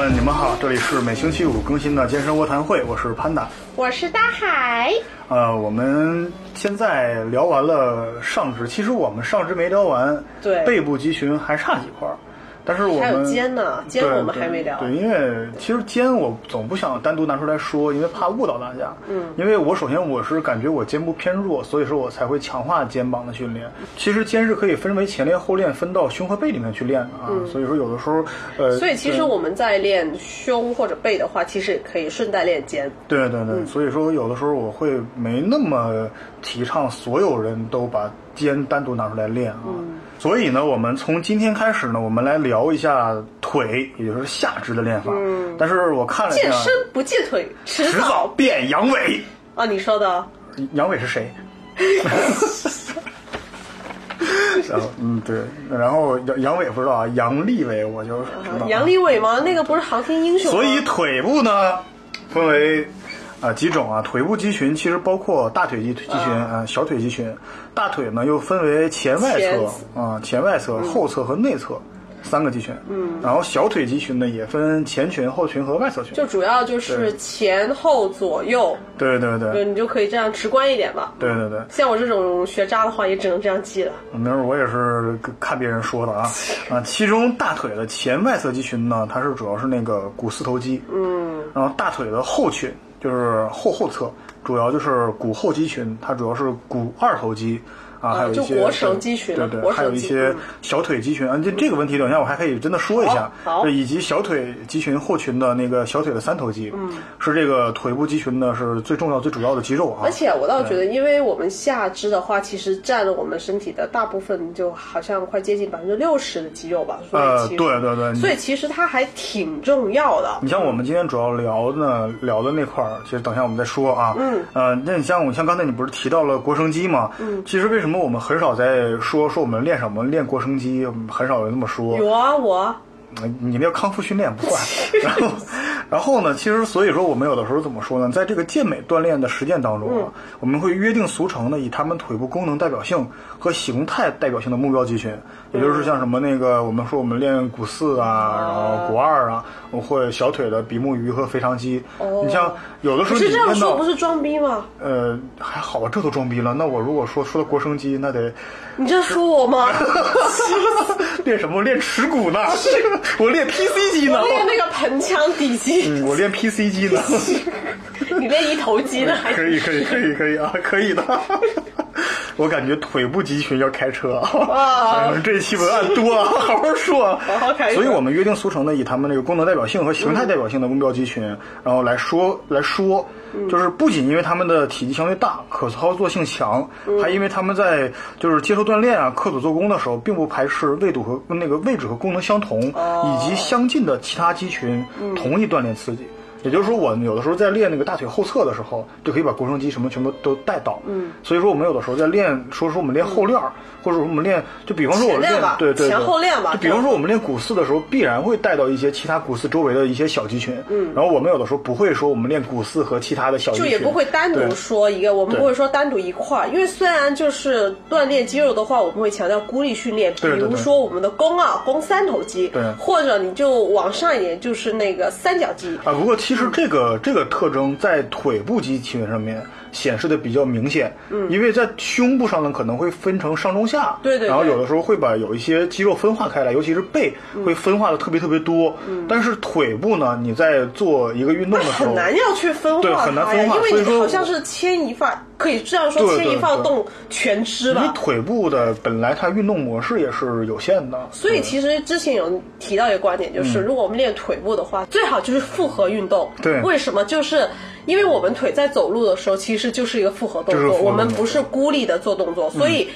们，你们好，这里是每星期五更新的健身卧谈会，我是潘达。我是大海。呃，我们现在聊完了上肢，其实我们上肢没聊完，对背部肌群还差几块儿。但是我还有们肩呢，肩对我们还没聊。对，因为其实肩我总不想单独拿出来说，因为怕误导大家。嗯，因为我首先我是感觉我肩部偏弱，所以说我才会强化肩膀的训练。其实肩是可以分为前练后练，分到胸和背里面去练的啊。所以说有的时候，呃，嗯所以其实我们在练胸或者背的话，其实也可以顺带练肩。对对对，所以说有的时候我会没那么提倡所有人都把肩单独拿出来练啊。所以呢，我们从今天开始呢，我们来聊一下腿，也就是下肢的练法。嗯，但是我看了一下，健身不健腿，迟迟早早变阳痿。啊！你说的，阳痿是谁？然后嗯对，然后杨杨伟不知道啊，杨利伟我就知道啊。杨利伟吗？那个不是航天英雄吗？所以腿部呢，分为啊、几种啊，腿部肌群其实包括大腿肌肌群啊、小腿肌群，大腿呢又分为前外侧啊、前外侧、后侧和内侧三个肌群。嗯，然后小腿肌群呢也分前群、后群和外侧群。就主要就是前后左右，对对对对，你就可以这样直观一点吧。对对对。像我这种学渣的话，也只能这样记了。没事儿我也是看别人说的啊 啊，其中大腿的前外侧肌群呢，它是主要是那个股四头肌，嗯，然后大腿的后群就是后后侧，主要就是股后肌群，它主要是股二头肌。啊，还有一些肌群对对，腘还有一些嗯小腿肌群啊，这这个问题等一下我还可以真的说一下，好以及小腿肌群后群的那个小腿的三头肌，嗯，是这个腿部肌群呢是最重要最主要的肌肉啊，而且我倒觉得，因为我们下肢的话，其实占了我们身体的大部分，就好像快接近百分之六十的肌肉吧。所以呃，对对对，所以其实它还挺重要的。你像我们今天主要聊呢聊的那块儿，其实等一下我们再说啊。嗯。呃，那你像我像刚才你不是提到了腘绳肌吗？嗯。其实为什么我们很少在说说我们练什么练腘绳肌，很少有人这么说。有啊，我你那个康复训练不算。然后，然后呢？其实所以说我们有的时候怎么说呢？在这个健美锻炼的实践当中啊，我们会约定俗成的以他们腿部功能代表性和形态代表性的目标肌群，也就是像什么那个我们说我们练股四啊，然后股二啊，或者小腿的比目鱼和腓肠肌。你像有的时候你可是这样说不是装逼吗？呃还好吧，这都装逼了。那我如果说说到国生肌，那得你这说我吗？练什么？练耻骨呢？我练 PC 肌呢我。练那个盆腔底 肌，嗯，我练 PC 肌呢。你练一头肌呢？还可以，可以，可以，可以啊，可以的。我感觉腿部肌群要开车啊！这一期文案多啊，好好说啊。好好开车所以我们约定俗成的以他们那个功能代表性和形态代表性的目标肌群，然后来说来说，就是不仅因为他们的体积相对大，可操作性强，还因为他们在就是接受锻炼啊、课组做工的时候，并不排斥位度和那个位置和功能相同，以及相近的其他肌群同意锻炼刺激。也就是说，我有的时候在练那个大腿后侧的时候，就可以把腘绳肌什么全部都带到。嗯，所以说我们有的时候在练，说说我们练后链儿，或者说我们练，就比方说我们练吧对对对前后练吧就比方说我们练股四的时候，必然会带到一些其他股四周围的一些小肌群。嗯，然后我们有的时候不会说我们练股四和其他的小肌群，就也不会单独说一个，我们不会说单独一块儿，因为虽然就是锻炼肌肉的话，我们会强调孤立训练，比如说我们的肱二、肱三头肌，对或者你就往上一点，就是那个三角肌。啊，不过其实这个这个特征在腿部肌群上面显示的比较明显，嗯，因为在胸部上呢可能会分成上中下，对对对。然后有的时候会把有一些肌肉分化开来，尤其是背会分化的特别特别多，嗯，但是腿部呢，你在做一个运动的时候，很难要去分对化对，很难分化因为好像是牵一发，可以这样说，牵一发动全肢吧。你。腿部的本来它运动模式也是有限的，所以其实之前有提到一个观点，就是如果我们练腿部的话，最好就是复合运动。嗯对为什么？就是因为我们腿在走路的时候，其实就是一个复合动作，我们不是孤立的做动作，所以。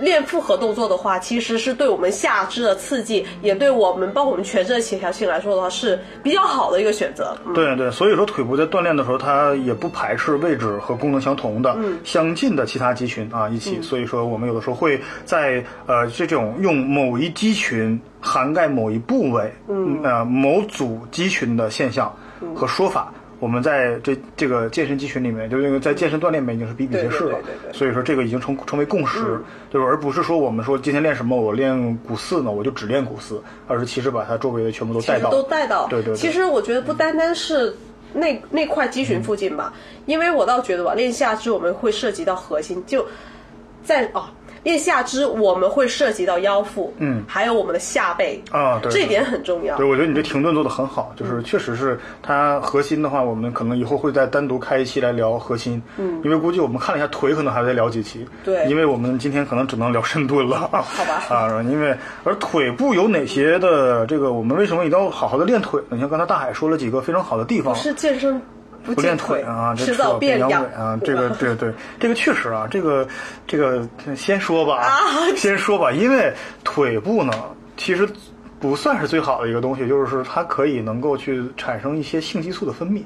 练复合动作的话，其实是对我们下肢的刺激，也对我们包括我们全身的协调性来说的话，是比较好的一个选择。嗯对对，所以说腿部在锻炼的时候，它也不排斥位置和功能相同的、相近的其他肌群啊一起。所以说，我们有的时候会在呃这种用某一肌群涵盖某一部位，嗯呃某组肌群的现象和说法。我们在这这个健身肌群里面，就因为在健身锻炼里面已经是比比皆是了对对对对。对所以说这个已经成成为共识，就是而不是说我们说今天练什么，我练股四呢，我就只练股四，而是其实把它周围的全部都带到，都带到。对对对其实我觉得不单单是那那块肌群附近吧，因为我倒觉得吧，练下肢我们会涉及到核心，就在哦。练下肢，我们会涉及到腰腹，嗯。还有我们的下背啊对这一点很重要。对，我觉得你这停顿做的很好，就是确实是它核心的话，我们可能以后会再单独开一期来聊核心，嗯，因为估计我们看了一下腿，可能还得聊几期，对。因为我们今天可能只能聊深蹲了，好吧。啊，因为而腿部有哪些的这个，我们为什么一定要好好的练腿呢？你像刚才大海说了几个非常好的地方，是健身不不练腿啊，这迟早扯变变哑阳痿啊，这个 对对，这个确实啊，这个这个先说吧，啊先说吧，因为腿部呢，其实不算是最好的一个东西，就是它可以能够去产生一些性激素的分泌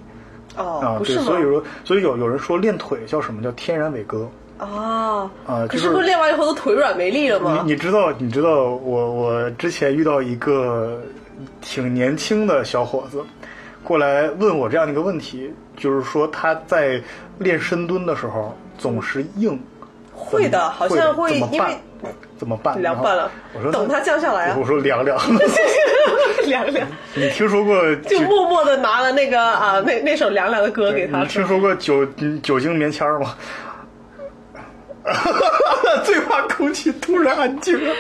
哦啊，，对？所以说，所以有有人说练腿叫什么叫天然伟哥。啊啊就是可是不是练完以后都腿软没力了吗？你你知道你知道我我之前遇到一个挺年轻的小伙子，过来问我这样的一个问题，就是说他在练深蹲的时候总是硬，会的，好像会怎么办因为？怎么办？凉拌了我说等它降下来啊我说凉凉。凉凉，你听说过 就默默的拿了那个啊那那首凉凉的歌给他你听说过酒嗯酒精棉签儿吗？最怕空气突然安静了，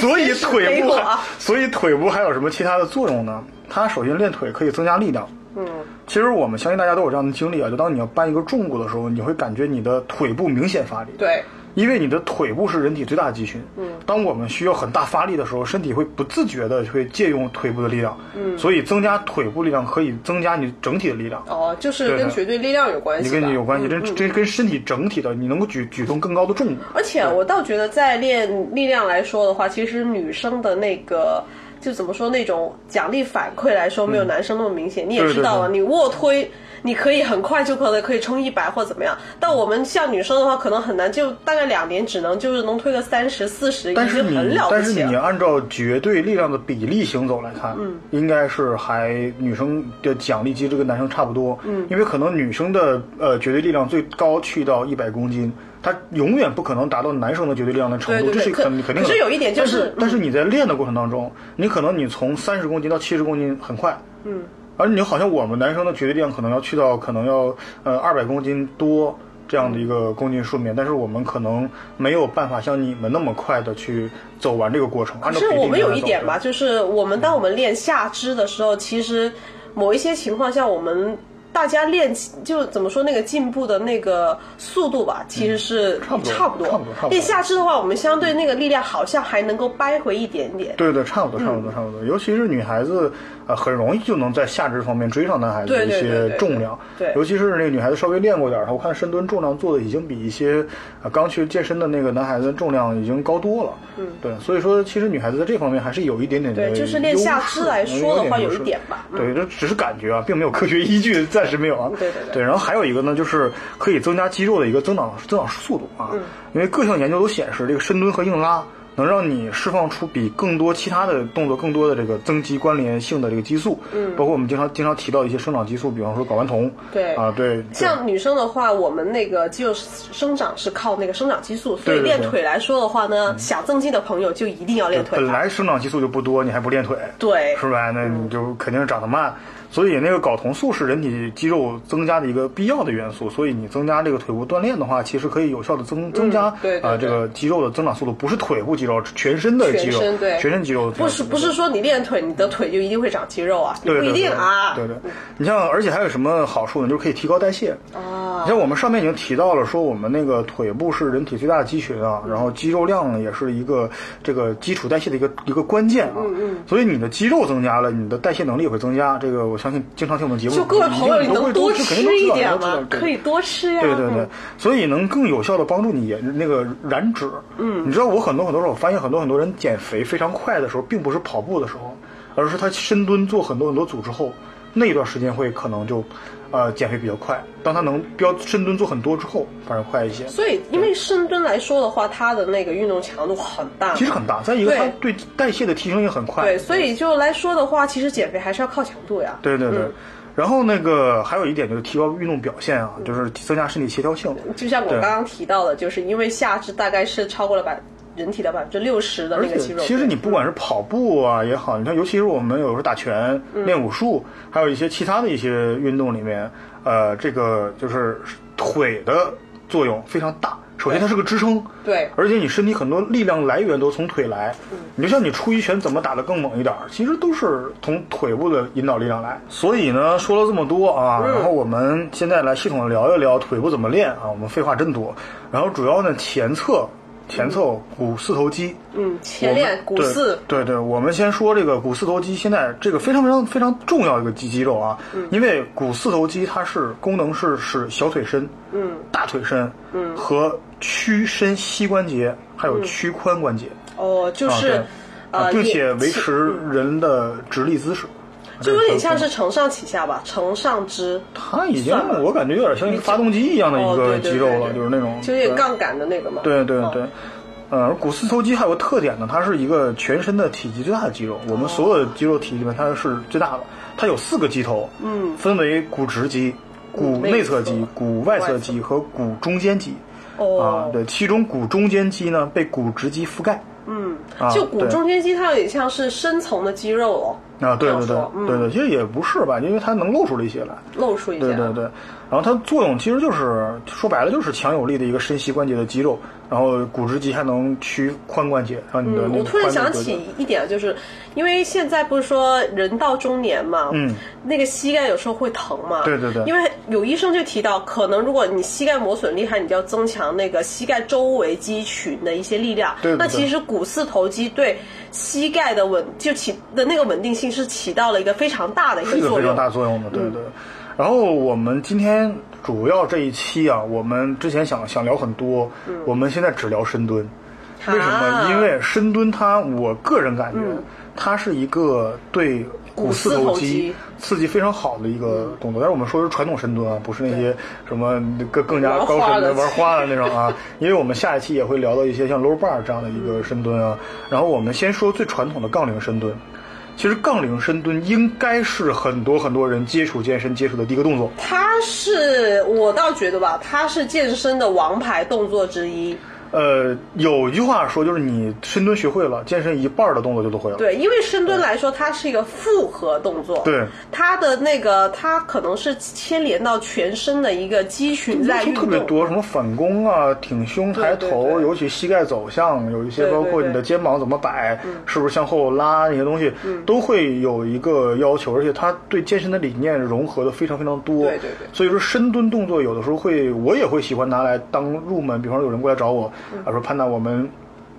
所以腿部所以腿部还有什么其他的作用呢？它首先练腿可以增加力量。嗯，其实我们相信大家都有这样的经历啊，就当你要搬一个重物的时候，你会感觉你的腿部明显发力。对，因为你的腿部是人体最大的肌群，嗯，当我们需要很大发力的时候，身体会不自觉的会借用腿部的力量，嗯，所以增加腿部力量可以增加你整体的力量。哦，就是跟绝对力量有关系你，跟你有关系，这嗯这跟身体整体的，你能够举举动更高的重物。而且我倒觉得，在练力量来说的话，其实女生的那个就怎么说那种奖励反馈来说，没有男生那么明显。你也知道了，对你卧推。你可以很快就可能可以冲一百或怎么样，但我们像女生的话，可能很难，就大概两年只能就是能推个三十四十，已但是你经很了但是不起了。你按照绝对力量的比例行走来看，嗯，应该是还女生的奖励机制跟男生差不多，嗯，因为可能女生的呃绝对力量最高去到一百公斤。她永远不可能达到男生的绝对力量的程度，对对对这是肯肯定的。可是有一点就但是是但是你在练的过程当中，你可能你从三十公斤到七十公斤很快，嗯，而你好像我们男生的绝对力量可能要去到可能要呃二百公斤多这样的一个公斤数面，但是我们可能没有办法像你们那么快的去走完这个过程。按照是我们有一点吧，就是我们当我们练下肢的时候，其实某一些情况下，我们大家练就怎么说那个进步的那个速度吧，其实是差不多差不多练下肢的话，我们相对那个力量好像还能够掰回一点点。对对，差不多，差不多，差不多。尤其是女孩子，呃，很容易就能在下肢方面追上男孩子的一些重量。对尤其是那个女孩子稍微练过点儿，我看深蹲重量做的已经比一些呃刚去健身的那个男孩子重量已经高多了。嗯，对，所以说其实女孩子在这方面还是有一点点的对就是练下肢来说的话有一点吧嗯对，这只是感觉啊，并没有科学依据，暂时没有啊。对对对对，然后还有一个呢，就是可以增加肌肉的一个增长增长速度啊。嗯因为各项研究都显示，这个深蹲和硬拉能让你释放出比更多其他的动作更多的这个增肌关联性的这个激素。嗯，包括我们经常经常提到的一些生长激素，比方说睾丸酮。对啊，对。像女生的话，我们那个肌肉生长是靠那个生长激素，所以练腿来说的话呢，想增肌的朋友就一定要练腿本。来生长激素就不多，你还不练腿，对是吧？那你就肯定是长得慢。所以那个睾酮素是人体肌肉增加的一个必要的元素，所以你增加这个腿部锻炼的话，其实可以有效的增增加啊、对对对这个肌肉的增长速度，不是腿部肌肉，全身的肌肉，全身对全身肌肉的增不。是不是说你练腿，你的腿就一定会长肌肉啊，不一定啊。对对，你像而且还有什么好处呢？就是可以提高代谢。啊你像我们上面已经提到了，说我们那个腿部是人体最大的肌群啊，然后肌肉量呢也是一个这个基础代谢的一个一个关键啊。嗯嗯。所以你的肌肉增加了，你的代谢能力也会增加。这个我相信经常听我们节目，就各位朋友，你你都会能多吃，一点吗可以多吃呀。对对对嗯，所以能更有效的帮助你那个燃脂。嗯，你知道我很多很多时候，我发现很多很多人减肥非常快的时候，并不是跑步的时候，而是他深蹲做很多很多组之后，那一段时间会可能就，呃，减肥比较快。当他能标深蹲做很多之后，反而快一些。所以因为深蹲来说的话，它的那个运动强度很大，其实很大，再一个对它对代谢的提升也很快。对，所以就来说的话，其实减肥还是要靠强度呀。对对对。然后那个还有一点就是提高运动表现啊，就是增加身体协调性。就像我刚刚提到的，就是因为下肢大概是超过了百人体的百分之六十的那个肌肉。其实你不管是跑步啊也好，你看，尤其是我们有时候打拳、嗯练武术，还有一些其他的一些运动里面，呃，这个就是腿的作用非常大。首先，它是个支撑，对而且你身体很多力量来源都从腿来。嗯你就像你出一拳怎么打得更猛一点儿，其实都是从腿部的引导力量来。所以呢，说了这么多啊，嗯然后我们现在来系统的聊一聊腿部怎么练啊。我们废话真多，然后主要呢前侧前侧股四头肌。嗯，前我链们对股四，对对，我们先说这个股四头肌，现在这个非常非常非常重要的一个肌肌肉啊，因为股四头肌它是功能是使小腿伸、嗯。大腿伸，嗯，和屈伸膝关节还有屈髋关节，哦，就是、并且维持人的直立姿势，就有点像是承上启下吧，承上肢，它已经我感觉有点像一个发动机一样的哦一个肌肉了，就是那种对就有点杠杆的那个嘛。哦对对对，呃，股四头肌还有个特点呢，它是一个全身的体积最大的肌肉。我们所有的肌肉体里面，它是最大的。它有四个肌头，嗯，分为股直肌、股内侧肌、股外侧肌和股中间肌。啊哦，，对，其中股中间肌呢被股直肌覆盖。嗯啊，就股中间肌它有点像是深层的肌肉哦，啊，对对对对对，其实也不是吧，因为它能露出了一些来。露出一些。对对对，然后它作用其实就是说白了就是强有力的一个伸膝关节的肌肉，然后骨直肌还能屈髋关节，让你的嗯，那个我突然想起一点，就是因为现在不是说人到中年嘛，嗯，那个膝盖有时候会疼嘛，对对对因为有医生就提到，可能如果你膝盖磨损厉害，你就要增强那个膝盖周围肌群的一些力量。对对对那其实股四头肌对膝盖的稳就起的那个稳定性是起到了一个非常大的一是一个非常作用。大作用的，对对。然后我们今天主要这一期啊，我们之前想想聊很多，我们现在只聊深蹲。为什么？啊因为深蹲它，我个人感觉，它是一个对股四头肌肌刺激非常好的一个动作。但是我们说的是传统深蹲啊，不是那些什么更更加高深的玩花的玩花的那种啊。因为我们下一期也会聊到一些像 low bar 这样的一个深蹲啊。然后我们先说最传统的杠铃深蹲。其实杠铃深蹲应该是很多很多人接触健身接触的第一个动作。它是我倒觉得吧，它是健身的王牌动作之一。呃，有一句话说，就是你深蹲学会了，健身一半的动作就都会了。对，因为深蹲来说，它是一个复合动作。对，它的那个它可能是牵连到全身的一个肌群在运动。特别多，什么反弓啊、挺胸、抬头，对对对尤其膝盖走向，有一些包括你的肩膀怎么摆，是不是向后拉那些东西，嗯都会有一个要求，而且它对健身的理念融合的非常非常多。对对对所以说深蹲动作有的时候会，我也会喜欢拿来当入门，比方说有人过来找我，嗯啊说潘达我们。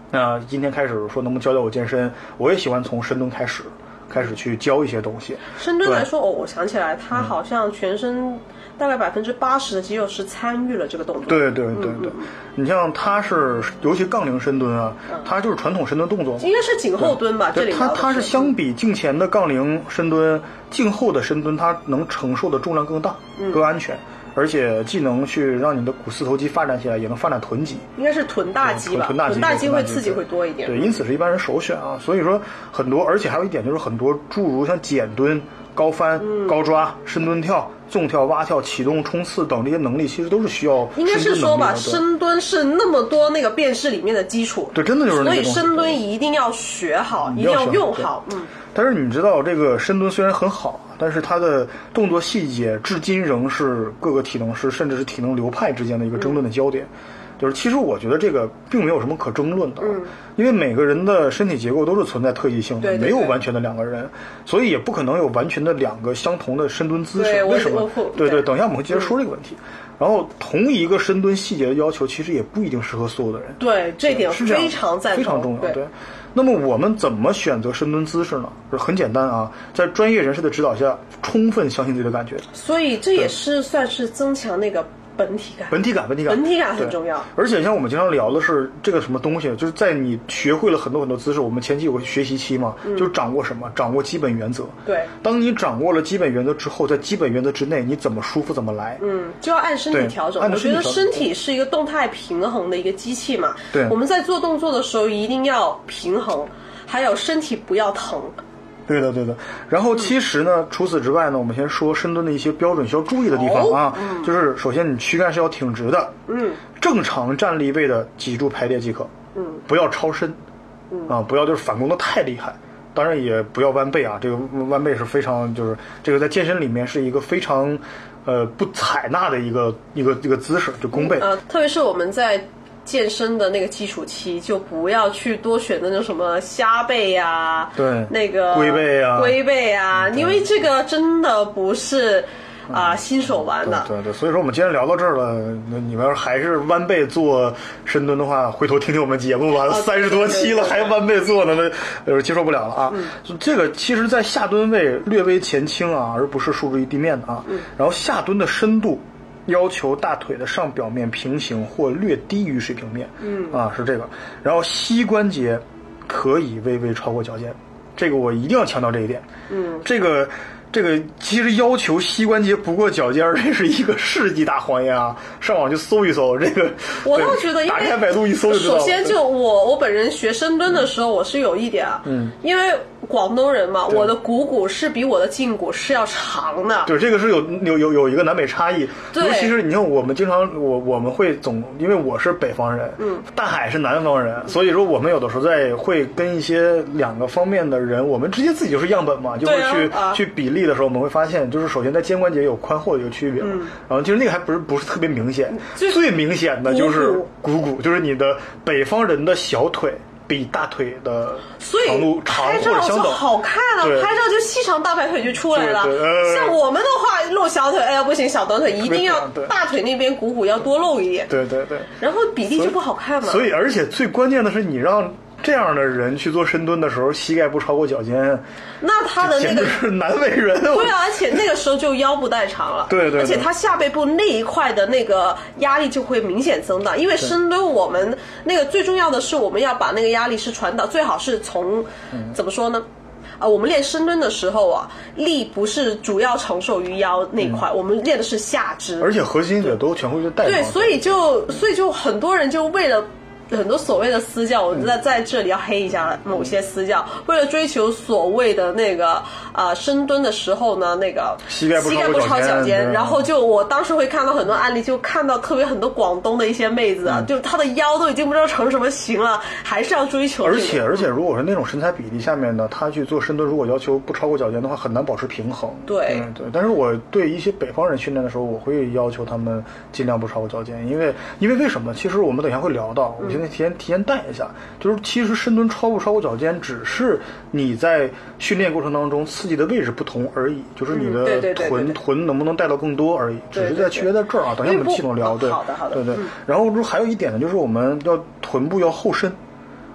啊、今天开始说能不能教教我健身？我也喜欢从深蹲开始，开始去教一些东西。深蹲来说，哦，我想起来，它好像全身大概百分之八十的肌肉是参与了这个动作。对对对对，你像它是，尤其杠铃深蹲啊，它就是传统深蹲动作。应该是颈后蹲吧？这里对，它它是相比颈前的杠铃深蹲，颈后的深蹲它能承受的重量更大、嗯更安全，而且既能去让你的股四头肌发展起来，也能发展臀肌。应该是臀大肌吧？臀大肌，大肌会刺激会多一点。对，因此是一般人首选啊。所以说很多，而且还有一点就是很多诸如像减蹲、高翻、嗯高抓、深蹲跳、纵跳、蛙跳、启动、冲刺等这些能力，其实都是需要应该是说吧，深蹲是那么多那个变式里面的基础。对真的就是那所以深蹲一定要学好，一定要用好。嗯，但是你知道，这个深蹲虽然很好，但是他的动作细节至今仍是各个体能师甚至是体能流派之间的一个争论的焦点。就是其实我觉得这个并没有什么可争论的，嗯，因为每个人的身体结构都是存在特异性的，对对对没有完全的两个人，所以也不可能有完全的两个相同的深蹲姿势。为什么？对对等一下我们会接着说这个问题。然后同一个深蹲细节的要求，其实也不一定适合所有的人。对，这点是非常在，非常重要。对，对，那么我们怎么选择深蹲姿势呢？是很简单啊，在专业人士的指导下，充分相信自己的感觉，所以这也是算是增强那个本体感。本体感，本体感，本体感很重要而且像我们经常聊的是这个什么东西，就是在你学会了很多很多姿势，我们前期有个学习期嘛，就是掌握什么，掌握基本原则。嗯对，当你掌握了基本原则之后，在基本原则之内，你怎么舒服怎么来。嗯，就要按身体调整。我觉得身体是一个动态平衡的一个机器嘛。对我们在做动作的时候一定要平衡，还有身体不要疼。对的，对的。然后其实呢，除此之外呢，我们先说深蹲的一些标准需要注意的地方啊，就是首先你躯干是要挺直的，嗯，正常站立位的脊柱排列即可，嗯，不要超伸，嗯啊，不要就是反弓的太厉害。当然也不要弯背啊，这个弯背是非常就是这个在健身里面是一个非常，呃不采纳的一个一个一个姿势，就弓背。呃，特别是我们在健身的那个基础期，就不要去多选那种什么虾背呀、对那个龟背啊龟背啊，因为这个真的不是啊、新手玩的。对对，所以说我们今天聊到这儿了，那你们要是还是弯背做深蹲的话，回头听听我们节目吧。三十多期了还弯背做呢，那呃接受不了了啊。这个其实，在下蹲位略微前倾啊，而不是竖置于地面的啊。然后下蹲的深度要求大腿的上表面平行或略低于水平面。嗯啊是这个。然后膝关节可以微微超过脚尖，这个我一定要强调这一点。嗯，这个。这个其实要求膝关节不过脚尖儿，这是一个世纪大谎言啊！上网去搜一搜，这个我倒觉得，因打开百度一搜就知道。首先就我我本人学深蹲的时候，我是有一点啊，嗯，因为广东人嘛，我的股骨是比我的胫骨是要长的。对这个是有有有有一个南北差异，对尤其是你看我们经常我我们会总因为我是北方人，嗯，大海是南方人，所以说我们有的时候在会跟一些两个方面的人，我们直接自己就是样本嘛，就会去、啊去比例的时候，我们会发现，就是首先在肩关节有宽厚的一个区别，嗯。然后其实那个还不是不是特别明显，最最明显的就是股股骨，就是你的北方人的小腿比大腿的所以长度长或者相等，好看了，拍照就细长大白腿就出来了。像我们的话，露小腿，哎呀不行，小短腿一定要大腿那边股骨要多露一点，对对对。然后比例就不好看嘛。所以，而且最关键的是，你让这样的人去做深蹲的时候，膝盖不超过脚尖，那他的那个是难为人。对啊，而且那个时候就腰部代偿了，对对对而且他下背部那一块的那个压力就会明显增大，因为深蹲我们那个最重要的是我们要把那个压力是传导，最好是从、嗯怎么说呢？啊，我们练深蹲的时候啊，力不是主要承受于腰那块，我们练的是下肢，嗯而且核心也都全会去带对，所以就所以就很多人就为了。很多所谓的私教，我在在这里要黑一下某些私教，为了追求所谓的那个呃深蹲的时候呢，那个膝盖不超过不超脚尖尖，然后就我当时会看到很多案例，就看到特别很多广东的一些妹子啊，就她的腰都已经不知道成什么形了，还是要追求、这个。而且而且，如果是那种身材比例下面呢，她去做深蹲，如果要求不超过脚尖的话，很难保持平衡。对嗯对。但是我对一些北方人训练的时候，我会要求他们尽量不超过脚尖，因为因为为什么？其实我们等一下会聊到，我提前提前带一下，就是其实深蹲超不超过脚尖，只是你在训练过程当中刺激的位置不同而已，就是你的臀臀能不能带到更多而已，只对对是在区别在这儿啊。等一下我们系统聊，哦对，好的好的对对。然后如还有一点呢，就是我们要臀部要后伸。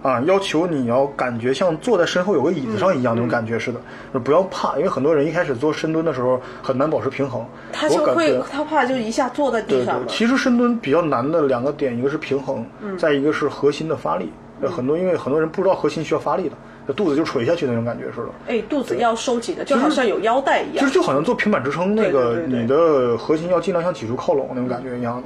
啊，要求你要感觉像坐在身后有个椅子上一样那种感觉似的，就不要怕，因为很多人一开始做深蹲的时候很难保持平衡。他就会他怕就一下坐在地对对，上。其实深蹲比较难的两个点，一个是平衡，再一个是核心的发力。呃很多因为很多人不知道核心需要发力的，这肚子就垂下去那种感觉似的。哎，肚子要收紧的，就好像有腰带一样其实。就好像做平板支撑，那个你的核心要尽量向脊柱靠拢那种感觉一样的。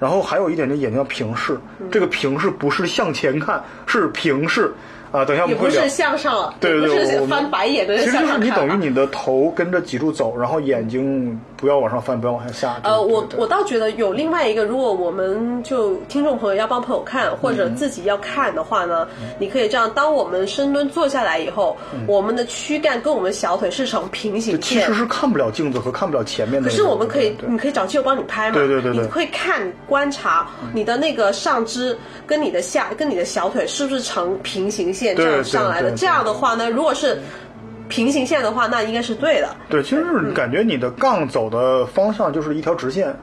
然后还有一点，就眼睛要平视，嗯这个平视不是向前看，是平视啊。等一下我们会不是。向上，对对对，是我们翻白眼的其实就是你等于你的头跟着脊柱走，然后眼睛不要往上翻，不要往下下。呃，我我倒觉得有另外一个，如果我们就听众朋友要帮朋友看，或嗯者自己要看的话呢，你可以这样：当我们深蹲坐下来以后，我们的躯干跟我们小腿是成平行线嗯其实。是看不了镜子和看不了前面的。可是我们可以，你可以找肌肉帮你拍嘛。对对对对你会看观察你的那个上肢跟你的下跟你的小腿是不是成平行线这样上来的。这样的话呢，如果是平行线的话，那应该是对的。对，其实是感觉你的杠走的方向就是一条直线，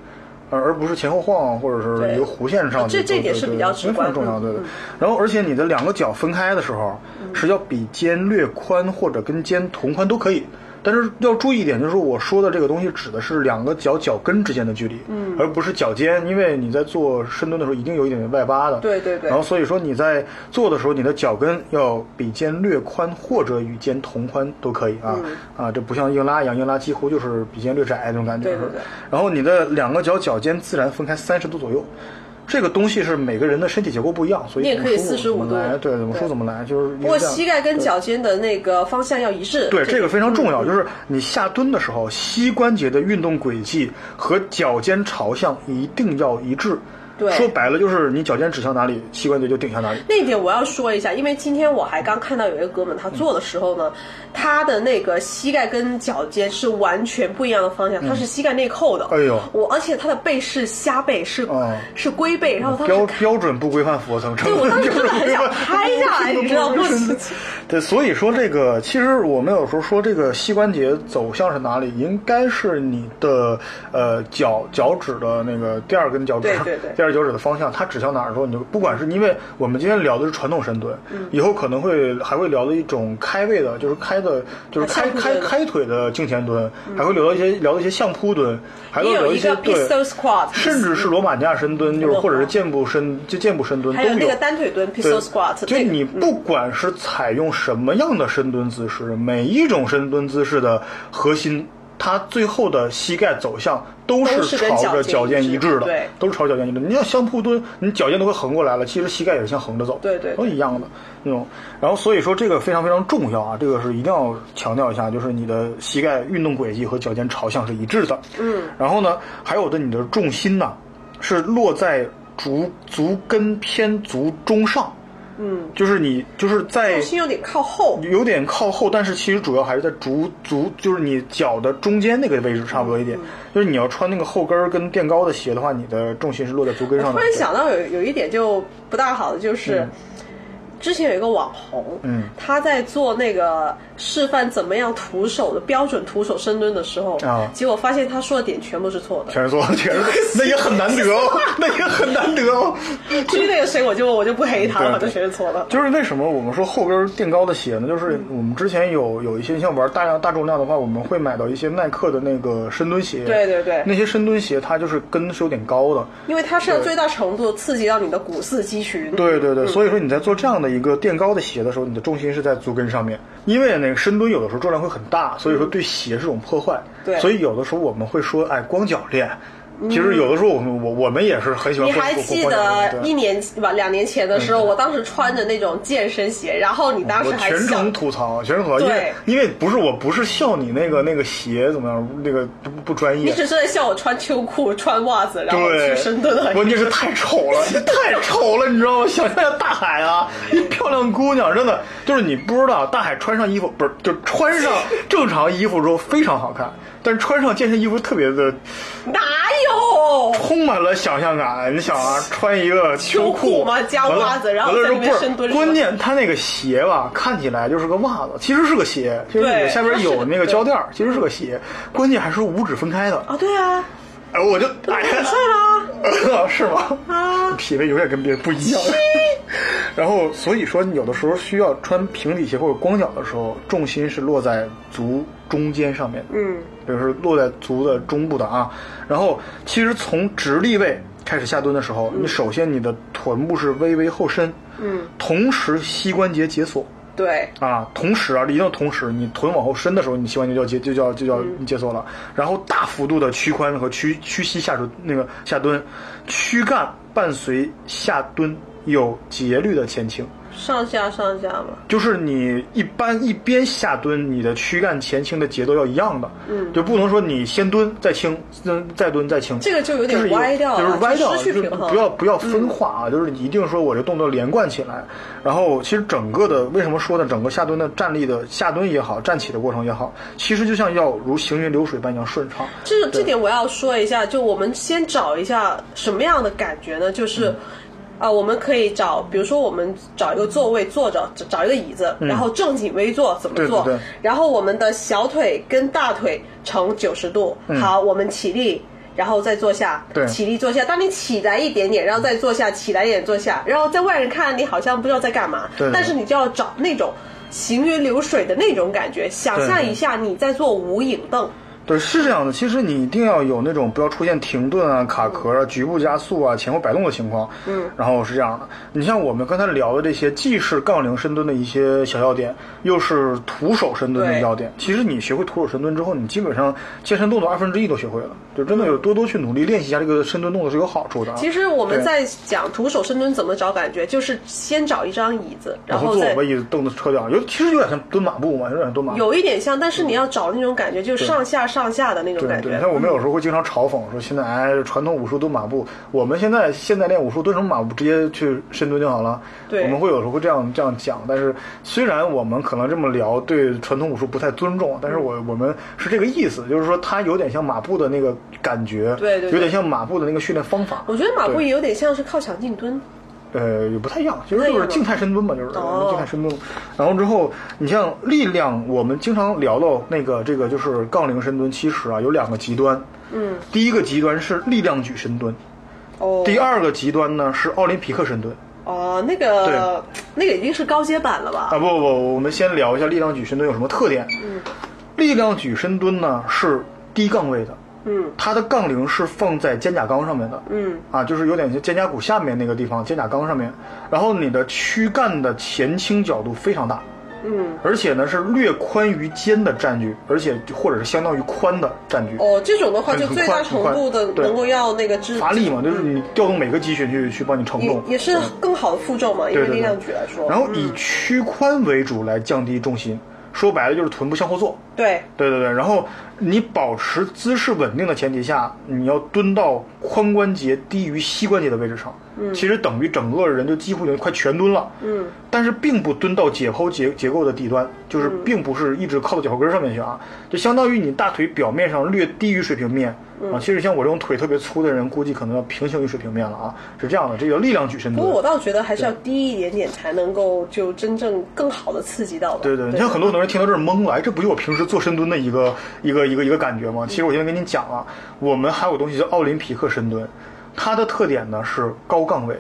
而而不是前后晃或者是一个弧线上去。这点是比较对直观非常重要，嗯对对。然后，而且你的两个脚分开的时候，是要比肩略宽或者跟肩同宽都可以。但是要注意一点，就是我说的这个东西指的是两个脚脚跟之间的距离，嗯，而不是脚尖，因为你在做深蹲的时候一定有一点点外八的，对对对然后所以说你在做的时候，你的脚跟要比肩略宽或者与肩同宽都可以啊、嗯啊，这不像硬拉一样，硬拉几乎就是比肩略窄那种感觉。对对对然后你的两个脚脚尖自然分开三十度左右。这个东西是每个人的身体结构不一样，所以你也可以怎么说45怎么来，度对，怎么说怎么来，就是不过膝盖跟脚尖的那个方向要一致。对，这个非常重嗯要，就是你下蹲的时候，膝关节的运动轨迹和脚尖朝向一定要一致。对说白了就是你脚尖指向哪里，膝关节就顶向哪里。那点我要说一下，因为今天我还刚看到有一个哥们他做的时候呢，他的那个膝盖跟脚尖是完全不一样的方向，他是膝盖内扣的。哎呦我而且他的背是虾背，是、哦是龟背，然后他是标标准不规范俯卧撑，对我当时真的很想拍下来，你知道吗？对，所以说这个，其实我们有时候说这个膝关节走向是哪里，应该是你的呃脚脚趾的那个第二根脚趾，对对对第二脚趾的方向，它指向哪儿的时候，你就不管是因为我们今天聊的是传统深蹲，以后可能会还会聊的一种开背的，就是开的，就是开开开腿的镜前蹲，还会聊到一些聊到一些相扑蹲，还会聊些也有一些对甚至是罗马尼亚深蹲，就是或者是箭步深就箭步深蹲都还有那个单腿蹲 pistol squat，就你不管是采用什么样的深蹲姿势，每一种深蹲姿势的核心，它最后的膝盖走向都都是朝着脚脚尖一致的，对都是朝脚尖一致。你要相扑蹲，你脚尖都会横过来了，其实膝盖也是向横着走，对对都一样的那种。然后所以说这个非常非常重要啊，这个是一定要强调一下，就是你的膝盖运动轨迹和脚尖朝向是一致的。嗯，然后呢，还有的你的重心呢是落在足足跟偏足中上。嗯，就是你就是在重心有点靠后，有点靠后，但是其实主要还是在足足，就是你脚的中间那个位置差不多一嗯点。就是你要穿那个后跟儿跟垫高的鞋的话，你的重心是落在足跟上的。突然想到有有一点就不大好的，就是、之前有一个网红，嗯，他在做那个示范怎么样徒手的标准徒手深蹲的时候，啊结果发现他说的点全部是错的。全是错，全是错，那也很难得哦，那也很难得哦。至于那个谁，我就我就不黑他了，对反正全是错的。就是为什么我们说后跟垫高的鞋呢？就是我们之前有有一些像玩大量大重量的话，我们会买到一些耐克的那个深蹲鞋。对对对那些深蹲鞋它就是跟是有点高的。因为它是要最大程度刺激到你的股四肌群。对对对，所以说你在做这样的一个垫高的鞋的时候，你的重心是在足跟上面，因为那个深蹲有的时候重量会很大，所以说对鞋是种破坏。对所以有的时候我们会说，哎，光脚练。其实有的时候我们我我们也是很喜欢你。还记得一年吧两年前的时候，我当时穿着那种健身鞋，然后你当时还全程吐槽，全程吐槽，因为因为不是我不是笑你那个那个鞋怎么样，那个不不专业。你只是在笑我穿秋裤、穿袜子，然后对，去深蹲而已。关键是太丑了，这太丑了，你知道吗？想象一下大海啊，一漂亮姑娘，真的就是你不知道，大海穿上衣服不是就穿上正常衣服之后非常好看，但是穿上健身衣服特别的哪有？充满了想象感。你想啊，穿一个秋裤裤嘛加袜子然后在里面之后不是，深蹲关键它那个鞋吧，看起来就是个袜子，其实是个鞋，其实对下边有那个胶垫，其实是个鞋，关键还是五指分开的。啊，对啊，哎，我就哎 帅啦。是吗？啊品味永远跟别人不一样。然后，所以说，有的时候需要穿平底鞋或者光脚的时候，重心是落在足中间上面，嗯，就是落在足的中部的啊。然后，其实从直立位开始下蹲的时候，你首先你的臀部是微微后伸，嗯，同时膝关节解锁。对，啊，同时啊，一定要同时，你臀往后伸的时候，你膝关节就要解就叫就叫解锁了，然后大幅度的屈髋和屈屈膝下蹲那个下蹲，躯干伴随下蹲有节律的前倾，上下上下嘛。就是你一般一边下蹲，你的躯干前倾的节奏要一样的，嗯，就不能说你先蹲再倾，嗯再蹲再倾，这个就有点歪掉了就是歪掉了，就失去平衡嗯不要不要分化啊，就是你一定说我这动作连贯起来。然后其实整个的为什么说呢？整个下蹲的站立的下蹲也好，站起的过程也好，其实就像要如行云流水般一样顺畅。这这点我要说一下，就我们先找一下什么样的感觉呢？就是。啊、我们可以找，比如说我们找一个座位坐着，找找一个椅子，然后正襟危坐怎么做？对对对然后我们的小腿跟大腿成九十度。好，我们起立，然后再坐下。对起立坐下。当你起来一点点，然后再坐下，起来一点坐下，然后在外人看你好像不知道在干嘛，但是你就要找那种行云流水的那种感觉，想象一下你在坐无影凳。对，是这样的。其实你一定要有那种不要出现停顿啊、卡壳啊、局部加速啊、前后摆动的情况。嗯，然后是这样的。你像我们刚才聊的这些，既是杠铃深蹲的一些小要点，又是徒手深蹲的要点。其实你学会徒手深蹲之后，你基本上健身动作二分之一都学会了。就真的有多多去努力练习一下这个深蹲动作是有好处的啊。其实我们在讲徒手深蹲怎么找感觉，就是先找一张椅子，然然后坐把椅子凳子撤掉，有其实有点像蹲马步嘛，有点像蹲马步。有一点像，但是你要找那种感觉，就是上下上下的那种对对，感觉。像我们有时候会经常嘲讽说，现在哎，传统武术蹲马步，我们现在现在练武术蹲什么马步，直接去深蹲就好了。对我们会有时候会这样这样讲，但是虽然我们可能这么聊，对传统武术不太尊重，但是我我们是这个意思，就是说它有点像马步的那个感觉，对对对有点像马步的那个训练方法。我觉得马步也有点像是靠墙进蹲。呃，也不太一样，其实就是静态深蹲嘛，就是哦静态深蹲。然后之后，你像力量，我们经常聊到那个这个就是杠铃深蹲，其实啊有两个极端。嗯，第一个极端是力量举深蹲，哦，第二个极端呢是奥林匹克深蹲。哦，那个那个已经是高阶版了吧？啊，不不不，我们先聊一下力量举深蹲有什么特点。嗯，力量举深蹲呢是低杠位的，嗯它的杠铃是放在肩胛冈上面的。嗯啊，就是有点像肩胛骨下面那个地方，肩胛冈上面，然后你的躯干的前倾角度非常大，嗯。而且呢是略宽于肩的占据，而且或者是相当于宽的占据。哦，这种的话就最大程度的能够要那个支发力嘛，就是你调动每个肌群去去帮你承重，也是更好的负重嘛，因为力量举来说。然后嗯以屈髋为主来降低重心，说白了就是臀部向后坐。对。对对对，然后你保持姿势稳定的前提下，你要蹲到髋关节低于膝关节的位置上，嗯，其实等于整个人就几乎已经快全蹲了，嗯，但是并不蹲到解剖结结构的底端，就是并不是一直靠到脚后跟上面去啊，就相当于你大腿表面上略低于水平面。啊，其实像我这种腿特别粗的人，估计可能要平行于水平面了啊，是这样的，这个力量举深蹲。不过我倒觉得还是要低一点点，才能够就真正更好的刺激到吧。对对，你像很多很多人听到这儿懵了，哎，这不就我平时做深蹲的一个一个一个一个感觉吗？其实我现在跟你讲啊，我们还有东西叫奥林匹克深蹲，它的特点呢是高杠位。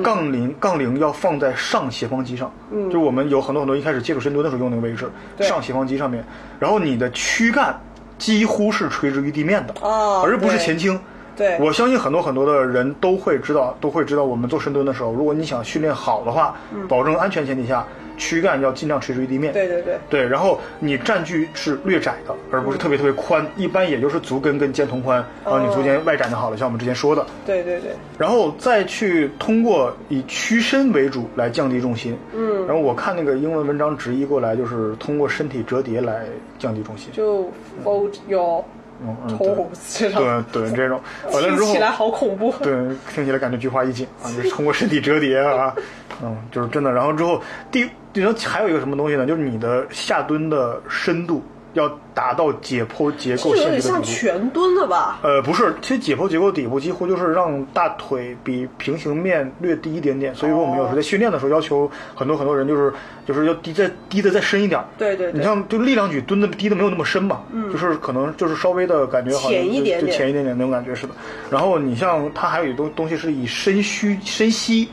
杠铃杠铃要放在上斜方肌上，嗯，就我们有很多很多一开始接触深蹲的时候用那个位置，上斜方肌上面，然后你的躯干几乎是垂直于地面的，哦而不是前倾。对我相信很多很多的人都会知道，都会知道，我们做深蹲的时候，如果你想训练好的话，保证安全前提下，躯干要尽量垂直于地面。对对对对，然后你占据是略窄的，而不是特别特别宽，一般也就是足跟跟肩同宽，然后你足尖外展就好了，像我们之前说的，对对对，然后再去通过以屈身为主来降低重心。嗯，然后我看那个英文文章直译过来就是通过身体折叠来降低重心。就 fold your 嗯嗯，对对对，这种完了之后听起来好恐怖。对，听起来感觉菊花一紧啊，就是通过身体折叠啊，嗯，就是真的。然后之后第，然后还有一个什么东西呢？就是你的下蹲的深度要达到解剖结构这有点像限制的底部。全蹲了吧？呃，不是，其实解剖结构底部几乎就是让大腿比平行面略低一点点，所以说我们有时候在训练的时候要求很多很多人就是就是要低再低的再深一点。对对对你像就力量举蹲的低的没有那么深嘛，就是可能就是稍微的感觉好像浅一点点浅一点点那种感觉似的。然后你像它还有一东东西是以深虚身膝。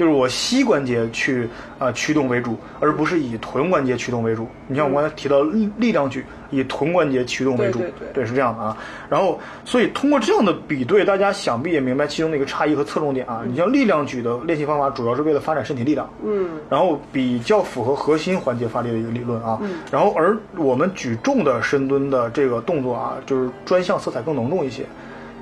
就是我膝关节去啊、呃驱动为主，而不是以臀关节驱动为主。你像我刚才提到力力量举，以臀关节驱动为主，对对对是这样的啊。然后，所以通过这样的比对，大家想必也明白其中的一个差异和侧重点啊。你像力量举的练习方法，主要是为了发展身体力量，嗯，然后比较符合核心环节发力的一个理论啊。然后，而我们举重的深蹲的这个动作啊，就是专项色彩更浓重一些。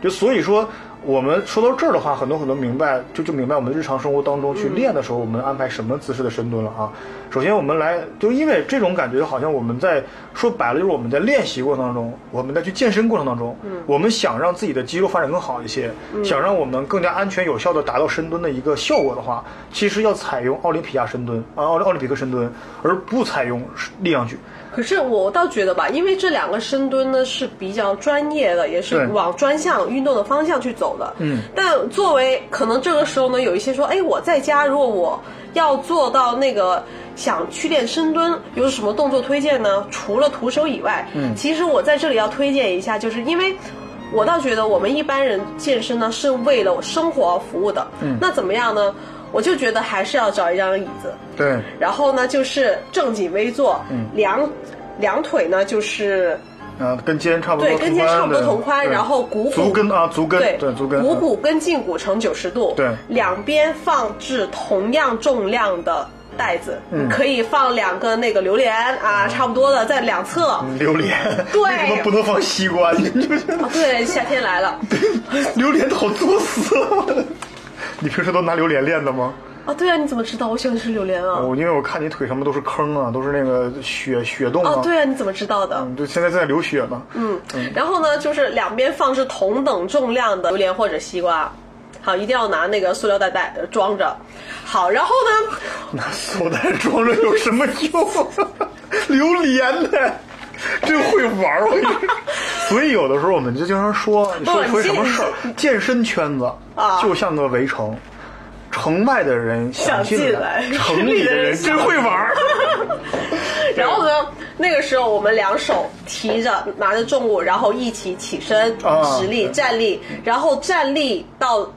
就所以说，我们说到这儿的话，很多很多明白就就明白我们日常生活当中去练的时候，我们安排什么姿势的深蹲了啊。首先，我们来就因为这种感觉，好像我们在说白了，就是我们在练习过程当中，我们在去健身过程当中，我们想让自己的肌肉发展更好一些，想让我们更加安全有效的达到深蹲的一个效果的话，其实要采用奥林匹亚深蹲啊，奥奥林匹克深蹲，而不采用力量举。可是我倒觉得吧，因为这两个深蹲呢是比较专业的，也是往专项运动的方向去走的。嗯，但作为可能这个时候呢，有一些说，哎，我在家如果我要做到那个想去练深蹲，有什么动作推荐呢？除了徒手以外，嗯，其实我在这里要推荐一下，就是因为。我倒觉得我们一般人健身呢是为了生活而服务的，嗯，那怎么样呢？我就觉得还是要找一张椅子，对，然后呢，就是正襟危坐，嗯两两腿呢就是啊，跟肩差不多对，跟肩差不多同宽，然后股骨足跟啊，足跟对对足跟，嗯股骨跟胫骨成九十度，对两边放置同样重量的袋子，可以放两个那个榴莲啊，差不多的在两侧。榴莲，对 为什么不能放西瓜？对，夏天来了。榴莲好作死了。你平时都拿榴莲练的吗？啊，对啊，你怎么知道我喜欢吃榴莲啊？我因为我看你腿上面都是坑啊，都是那个血血洞啊。哦，对啊，你怎么知道的？嗯，对，现在在流血呢。嗯，然后呢，就是两边放置同等重量的榴莲或者西瓜，好，一定要拿那个塑料袋袋呃装着。好，然后呢，拿塑料袋装着有什么用？榴莲呢？真会玩儿，我跟你说。所以有的时候我们就经常说，你说说什么事儿？健身圈子啊就像个围城，城外的人想进进来城里的人真会玩儿。然后呢，那个时候我们两手提着拿着重物，然后一起起身啊直立站立，然后站立到。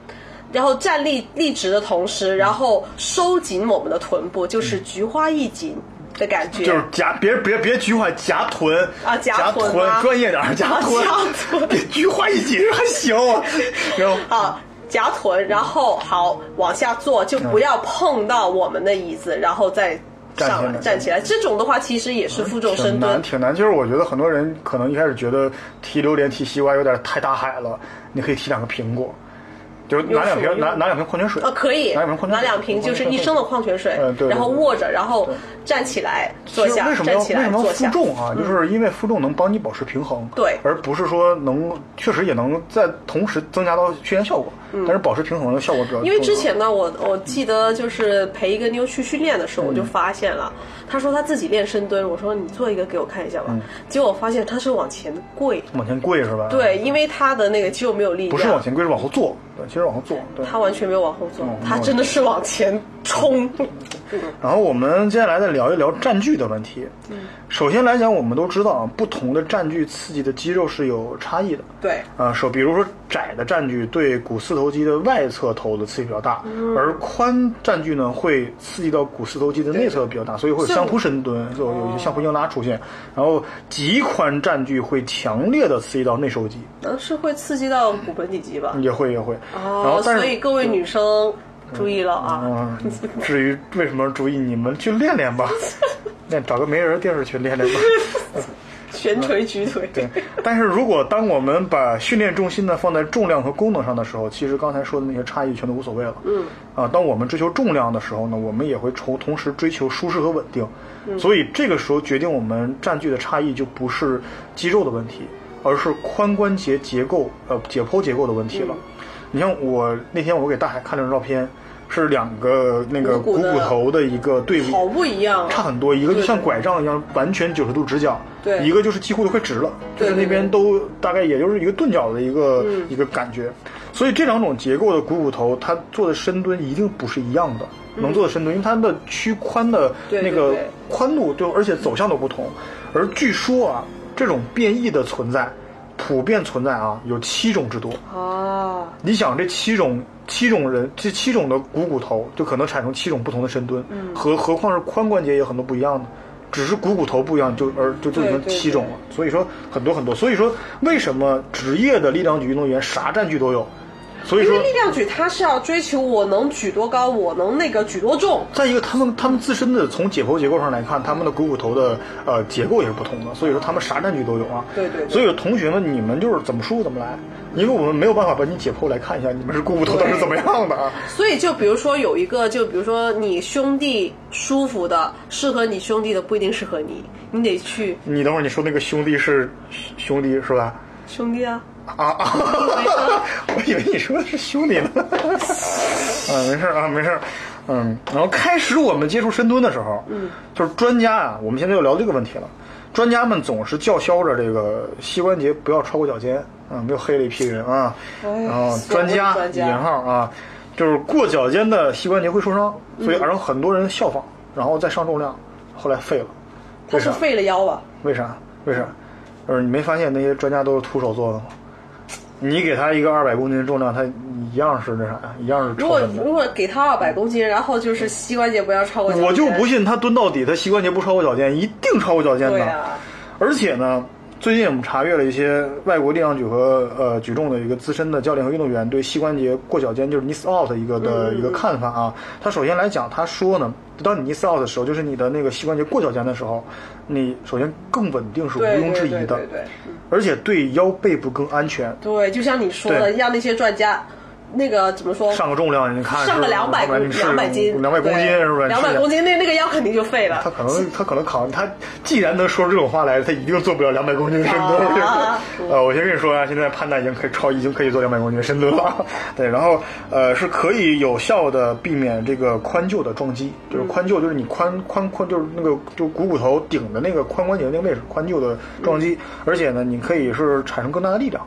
然后站立立直的同时，然后收紧我们的臀部，就是菊花一紧的感觉。就是夹别别别菊花夹臀啊夹夹臀专业点儿夹臀夹臀，别菊花一紧还行啊。然后啊，夹臀，然后好往下坐，就不要碰到我们的椅子，然后再上来站起来。这种的话，其实也是负重深挺难，蹲。挺难。就是我觉得很多人可能一开始觉得提榴莲、提西瓜有点太大海了，你可以提两个苹果，就是拿两瓶拿拿两瓶矿泉水啊，可以拿两瓶矿泉水拿两瓶就是一升的矿泉水嗯，对对然后握着，然后站起来坐下，为什么要站起为什么要来坐下。嗯负重啊？就是因为负重能帮你保持平衡，对而不是说能确实也能在同时增加到训练效果，但是保持平衡的效果比较因为之前呢，我我记得就是陪一个妞去训练的时候，我嗯就发现了，她说他自己练深蹲，我说你做一个给我看一下吧。嗯结果我发现他是往前跪，往前跪是吧？，对，因为他的那个肌肉没有力量，不是往前跪，是往后坐。对，其实往后坐。对。她完全没有往后坐嗯，她真的是往前冲。然后我们接下来再聊一聊占据的问题。嗯，首先来讲，我们都知道啊，不同的占据刺激的肌肉是有差异的。对，啊，手比如说窄的占据对股四头肌的外侧头的刺激比较大，而宽占据呢会刺激到股四头肌的内侧比较大，所以会有相扑深蹲，就有一些相扑硬拉出现。然后极宽占据会强烈的刺激到内收肌，嗯，是会刺激到骨盆底肌吧？也会也会。然后哦，所以各位女生注意了啊！嗯，至于为什么注意，你们去练练吧，练找个没人的地儿去练练吧。悬垂举腿，对，但是如果当我们把训练重心呢放在重量和功能上的时候，其实刚才说的那些差异全都无所谓了。嗯，啊，当我们追求重量的时候呢，我们也会同同时追求舒适和稳定。所以这个时候决定我们占据的差异就不是肌肉的问题，而是髋关节结构呃解剖结构的问题了。你像我那天我给大海看了张照片，是两个那个股股骨骨头的一个对比，好不一样啊，差很多，一个就像拐杖一样，完全九十度直角，对一个就是几乎都快直了，就是那边都大概也就是一个钝角的一个、一个感觉，所以这两种结构的股骨头，它做的深蹲一定不是一样的，能做的深蹲，因为它的屈髋的那个宽度就而且走向都不同，而据说啊，这种变异的存在，普遍存在啊，有七种之多。哦，你想这七种七种人，这七种的股骨头就可能产生七种不同的深蹲，嗯何何况是髋关节也有很多不一样的，只是股骨头不一样就而就就已经七种了。所以说很多很多，所以说为什么职业的力量举运动员啥站据都有？所以说因为力量举它是要追求我能举多高，我能那个举多重。再一个，他们他们自身的从解剖结构上来看，他们的股骨头的呃结构也是不同的，所以说他们啥占据都有啊。对对对所以同学们，你们就是怎么舒服怎么来，因为我们没有办法把你解剖来看一下你们是股骨头都是怎么样的啊。所以就比如说有一个，就比如说你兄弟舒服的，适合你兄弟的不一定适合你，你得去你等会儿你说那个兄弟是兄弟是吧？兄弟啊。啊啊！我以为你说的是兄弟呢。啊，没事啊，没事。嗯，然后开始我们接触深蹲的时候，嗯，就是专家啊，我们现在又聊这个问题了。专家们总是叫嚣着这个膝关节不要超过脚尖，啊，又黑了一批人啊。哎然后专家引号啊，就是过脚尖的膝关节会受伤，所以然后很多人效仿，然后再上重量，后来废了。他是废了腰吧？为啥？为啥？就是你没发现那些专家都是徒手做的吗？你给他一个二百公斤的重量，他一样是那啥呀？一样是如果。如果给他二百公斤，然后就是膝关节不要超过脚尖，我就不信他蹲到底，他膝关节不超过脚尖，一定超过脚尖的。对啊，而且呢，最近我们查阅了一些外国力量举和呃举重的一个资深的教练和运动员对膝关节过脚尖就是 knee out 一个的一个看法啊。他首先来讲，他说呢，当你 knee out 的时候，就是你的那个膝关节过脚尖的时候，你首先更稳定是毋庸置疑的对对，对对而且对腰背部更安全。对，就像你说的，对让那些专家。那个怎么说？上个重量，你看上个是两百公两百斤，两百公斤是不是？是两百公斤，那那个腰肯定就废了。他可能他可能考他既然能说出这种话来，他一定做不了两百公斤深蹲。啊 呃，我先跟你说啊，现在潘达已经可以超，已经可以做两百公斤深蹲了。对，然后呃是可以有效的避免这个髋臼的撞击，就是髋臼就是你髋髋髋就是那个就股骨头顶的那个髋关节那个位置，髋臼的撞击，而且呢，你可以是产生更大的力量。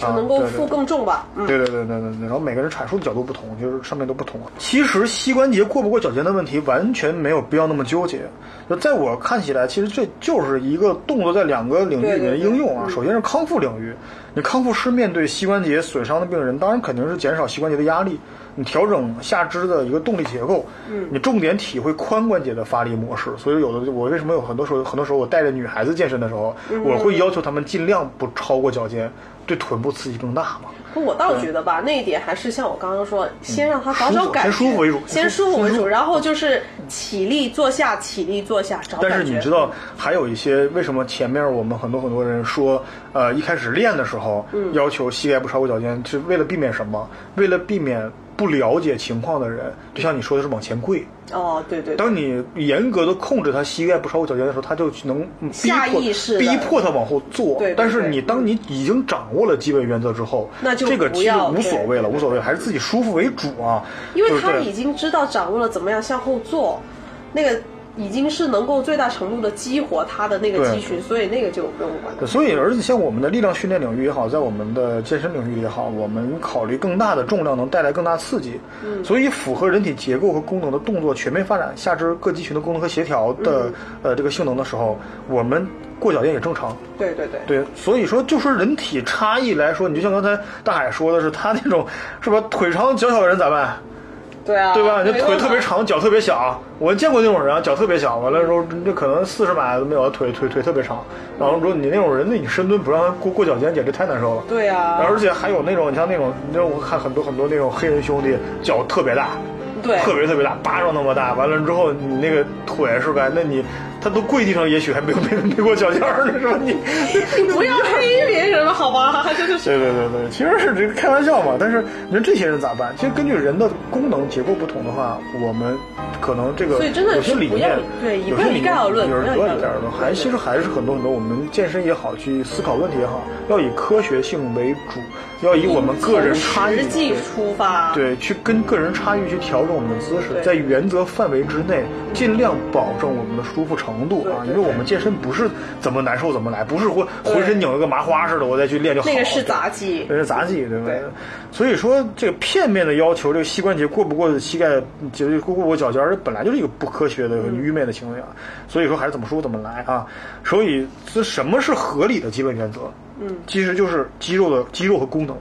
就能够负更重吧。嗯，对对对对对对，然后每个人阐述的角度不同，就是上面都不同。其实膝关节过不过脚尖的问题完全没有必要那么纠结。就在我看起来，其实这就是一个动作在两个领域里面的应用啊。首先是康复领域，你康复师面对膝关节损伤的病人，当然肯定是减少膝关节的压力，你调整下肢的一个动力结构，嗯，你重点体会髋关节的发力模式。所以有的我为什么有很多时候很多时候我带着女孩子健身的时候，我会要求她们尽量不超过脚尖，对臀部刺激更大嘛。不我倒觉得吧，那一点还是像我刚刚说，先让他找找感觉，先舒服为主先舒服为主，然后就是起立坐下，起立坐下，找但。是你知道，还有一些为什么前面我们很多很多人说，呃，一开始练的时候，嗯要求膝盖不超过脚尖，是为了避免什么？为了避免不了解情况的人，就像你说的是往前跪。哦，对对对，当你严格的控制他膝盖不超过脚尖的时候，他就能逼下迫意识逼迫他往后坐。对对但是你当你已经掌握了基本原则之后，那就这个其实无所谓了，无所谓，还是自己舒服为主啊。因为他已经知道掌握了怎么样向后坐，那个已经是能够最大程度的激活他的那个肌群，所以那个就不用管。所以，而且像我们的力量训练领域也好，在我们的健身领域也好，我们考虑更大的重量能带来更大刺激。嗯，所以符合人体结构和功能的动作全面发展，下肢各肌群的功能和协调的、嗯呃这个性能的时候，我们过脚尖也正常。对对对，对，所以说就说人体差异来说，你就像刚才大海说的是，他那种是吧，腿长脚小的人咋办？对啊，对吧？你腿特别，长，脚特别小。我见过那种人啊，脚特别小，完了之后这可能四十码都没有，腿腿腿特别长。然后说你那种人，那你深蹲不让他过过脚尖，简直太难受了。对啊，而且还有那种，你像那种，你知道我看很多很多那种黑人兄弟，脚特别大，对特别特别大，巴掌那么大。完了之后，你那个腿是吧？那你他都跪地上，也许还没有 没没过脚尖儿呢，是吧？你你 不要黑别人了，好吧？对对对对，其实是这个开玩笑嘛。但是你说这些人咋办？其实根据人的功能结构不同的话，我们可能这个所以真的有些理念对有些理不要一概而论有不要一概而论有点儿的，还其实还是很多很多。我们健身也好，去思考问题也好，要以科学性为主，要以我们个人差异实际出发，对，去跟个人差异去调整我们的姿势，在原则范围之内，尽量保证我们的舒服程度啊。因为我们健身不是怎么难受怎么来，不是浑浑身拧了个麻花似的，我再去练就好。那个是杂技那。是杂技，对吧？对所以说，这个片面的要求，这个膝关节过不过膝盖，节过不过脚尖儿，本来就是一个不科学的、很愚昧的行为啊。所以说，还是怎么舒服怎么来啊。所以，这什么是合理的基本原则？嗯，其实就是肌肉的肌肉和功能。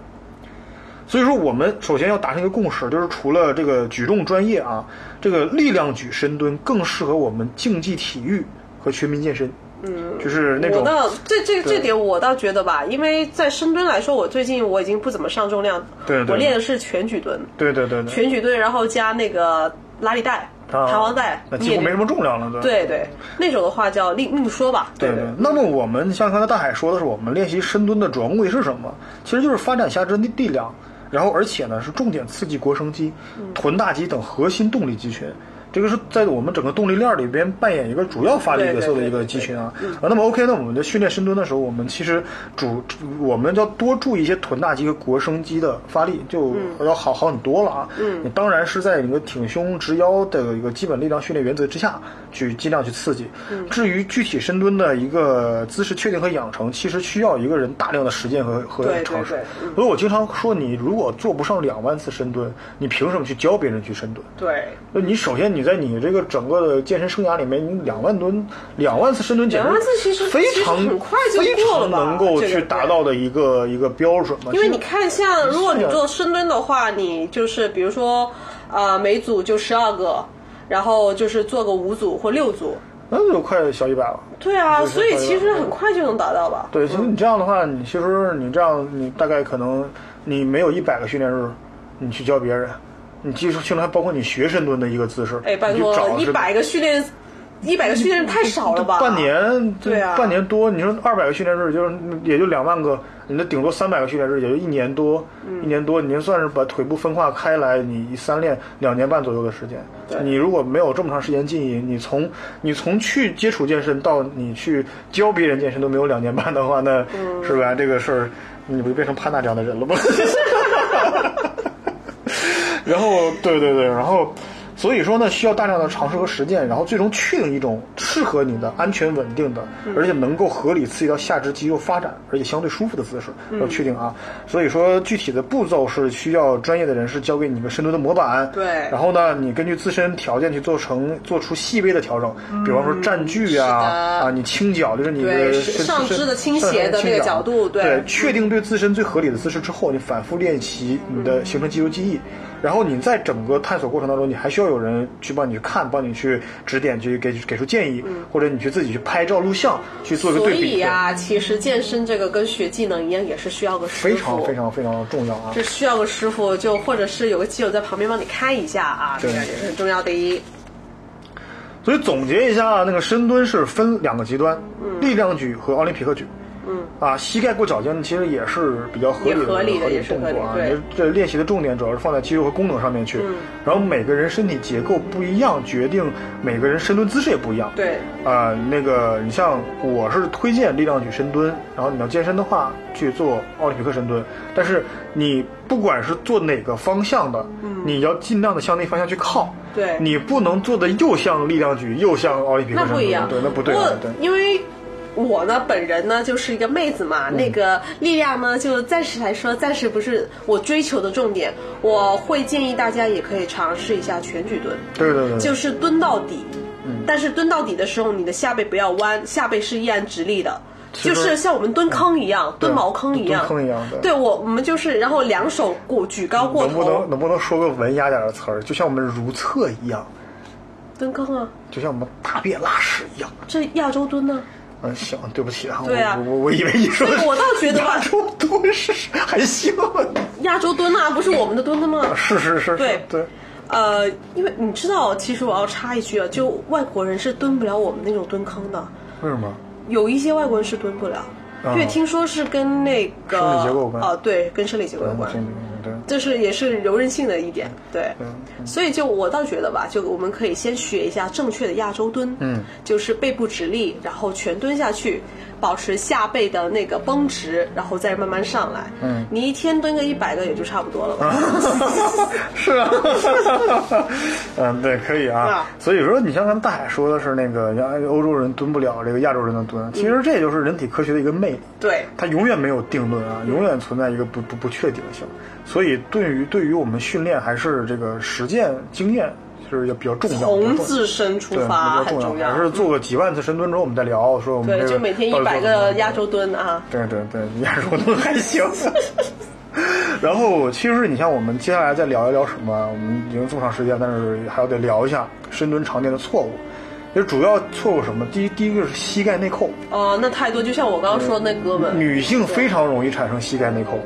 所以说，我们首先要达成一个共识，就是除了这个举重专业啊，这个力量举深蹲更适合我们竞技体育和全民健身。嗯，就是那种我倒这这这点我倒觉得吧，因为在深蹲来说，我最近我已经不怎么上重量，对对。我练的是全举蹲，对对对对，全举蹲，然后加那个拉力带、啊弹簧带，那几乎没什么重量了，对对对，那种的话叫另另说吧，对对。那么我们像刚才大海说的是，我们练习深蹲的主要目的是什么？其实就是发展下肢的力量，然后而且呢是重点刺激腘绳肌、臀大肌等核心动力肌群。这个是在我们整个动力链里边扮演一个主要发力角色的一个肌群啊。啊，那么 OK，那我们在训练深蹲的时候，我们其实主我们要多注意一些臀大肌和腘绳肌的发力，就要好好很多了啊。嗯，你当然是在一个挺胸直腰的一个基本力量训练原则之下去尽量去刺激。至于具体深蹲的一个姿势确定和养成，其实需要一个人大量的实践和和尝试。所以我经常说，你如果做不上两万次深蹲，你凭什么去教别人去深蹲？对，那你首先你在你这个整个的健身生涯里面，你两万吨、两万次深蹲，简直两万次其实非常很快就非过了吧常能够去达到的一个一个标准嘛。因为你看，像如果你做深蹲的话，你就是比如说，呃，每组就十二个，然后就是做个五组或六组，那就快小一百了。对啊，所以其实很快就能达到吧？对，其实你这样的话，你其实你这样，你大概可能你没有一百个训练日，你去教别人，你技术性能还包括你学深蹲的一个姿势，哎，拜你去托找，是一百个训练，一百个训练日太少了吧？半年，对啊半年多，你说二百个训练日就是也就两万个，你的顶多三百个训练日也就一年多，嗯一年多，你就算是把腿部分化开来，你三练两年半左右的时间。你如果没有这么长时间经营，你从你从去接触健身到你去教别人健身都没有两年半的话，那、嗯是吧？这个事儿你不就变成潘娜这样的人了吗？然后，对对对，然后，所以说呢，需要大量的尝试和实践，然后最终确定一种适合你的、安全稳定的，而且能够合理刺激到下肢肌肉发展，而且相对舒服的姿势要确定啊。所以说，具体的步骤是需要专业的人士教给你一个深蹲的模板，对。然后呢，你根据自身条件去做成做出细微的调整，比方说站距啊啊，你倾角就是你的上身肢的倾斜的那个角度对。对，确定对自身最合理的姿势之后，你反复练习，你的形成肌肉记忆。然后你在整个探索过程当中，你还需要有人去帮你去看，帮你去指点，去给给出建议，或者你去自己去拍照录像，去做一个所对比。以啊，其实健身这个跟学技能一样，也是需要个师傅，非常非常非常重要啊！这需要个师傅，就或者是有个基友在旁边帮你看一下啊，这对个也是很重要的一。所以总结一下啊，那个深蹲是分两个极端，力量举和奥林匹克举。嗯，啊，膝盖过脚尖其实也是比较合理的也合理的动作啊。你这练习的重点主要是放在肌肉和功能上面去。嗯然后每个人身体结构不一样，决定每个人深蹲姿势也不一样。对，啊、那个你像我是推荐力量举深蹲，然后你要健身的话去做奥林匹克深蹲。但是你不管是做哪个方向的，你要尽量的向那方向去靠。嗯对你不能做的又像力量举又像奥林匹克深蹲，那不一样，对，那不对啊，对。因为我呢本人呢就是一个妹子嗯嘛，那个力量呢就暂时来说，暂时不是我追求的重点。我会建议大家也可以尝试一下全举蹲，对对对，就是蹲到底。嗯但是蹲到底的时候，你的下背不要弯，下背是依然直立的。就是像我们蹲坑一样，蹲茅坑一样，蹲坑一样对对我，我们就是，然后两手过举高过能不能，能不能说个文雅点的词儿？就像我们如厕一样，蹲坑啊，就像我们大便拉屎一样。这亚洲蹲呢？嗯，行，对不起啊，对啊我我我以为你说我倒觉得吧 亚洲蹲是还行，亚洲蹲啊，不是我们的蹲的吗？是是是，对对，呃，因为你知道，其实我要插一句啊，就外国人是蹲不了我们那种蹲坑的，为什么？有一些外国人是蹲不了，啊因为听说是跟那个生理结构有关啊，对，跟生理结构有关。嗯对，这是也是柔韧性的一点，对，所以就我倒觉得吧，就我们可以先学一下正确的亚洲蹲，嗯，就是背部直立，然后全蹲下去，保持下背的那个绷直，然后再慢慢上来，嗯，你一天蹲个一百个也就差不多了吧，是啊，嗯，对，可以啊。啊。所以说，你像咱们大海说的是那个亚欧洲人蹲不了这个亚洲人的蹲，其实这就是人体科学的一个魅力。对，它永远没有定论啊，永远存在一个不不不确定性，所以对于对于我们训练还是这个实践经验是也比较重要，从自身出发很重要还，是做个几万次深蹲之后我们再聊，说我们对，这个就每天一百个压轴蹲啊，对对对，压轴蹲还行。然后，其实你像我们接下来再聊一聊什么？我们已经这么长时间，但是还要得聊一下深蹲常见的错误。就主要错误什么？第一，第一个是膝盖内扣，哦，那太多，就像我刚刚说的那哥们，女性非常容易产生膝盖内扣，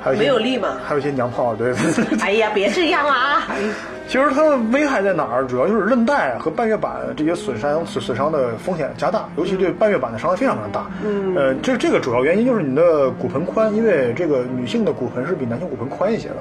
还有没有力嘛还有一些娘炮，对。哎呀，别这样啊，其实它的危害在哪儿？主要就是韧带和半月板这些损伤损损伤的风险加大，尤其对半月板的伤害非常非常大。嗯，呃，这这个主要原因就是你的骨盆宽，因为这个女性的骨盆是比男性骨盆宽一些的，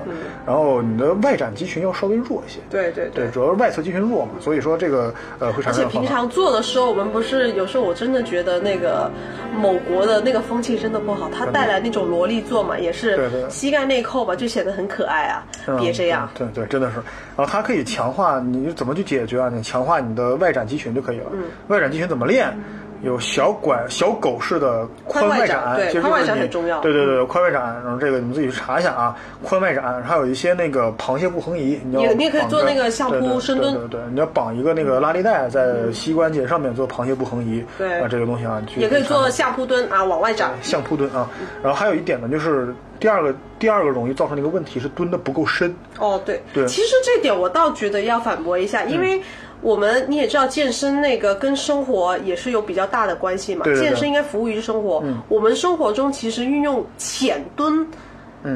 然后你的外展肌群要稍微弱一些。对对对，主要是外侧肌群弱嘛，所以说这个呃会产而且生这样的方法。平常做的时候，我们不是有时候我真的觉得那个某国的那个风气真的不好，它带来那种萝莉坐嘛，也是膝盖内扣吧，就显得很可爱啊。嗯别这样，对对，真的是。然后它可以强化，你怎么去解决啊？你强化你的外展肌群就可以了。嗯外展肌群怎么练？有小管小狗式的髋外展，对其实就是宽外展你很重要对对对，髋外展，然后这个你们自己去查一下啊。髋外展，还有一些那个螃蟹步横移，你要你你也可以做那个相对对扑深蹲对对对，你要绑一个那个拉力带在膝关节上面做螃蟹步横移。对啊，这个东西啊，也可以做下扑蹲啊，往外展。下扑蹲啊。然后还有一点呢，就是第二个第二个容易造成的一个问题是蹲的不够深。哦，对，对其实这点我倒觉得要反驳一下，因为我们你也知道，健身那个跟生活也是有比较大的关系嘛。对对对健身应该服务于生活。我们生活中其实运用浅蹲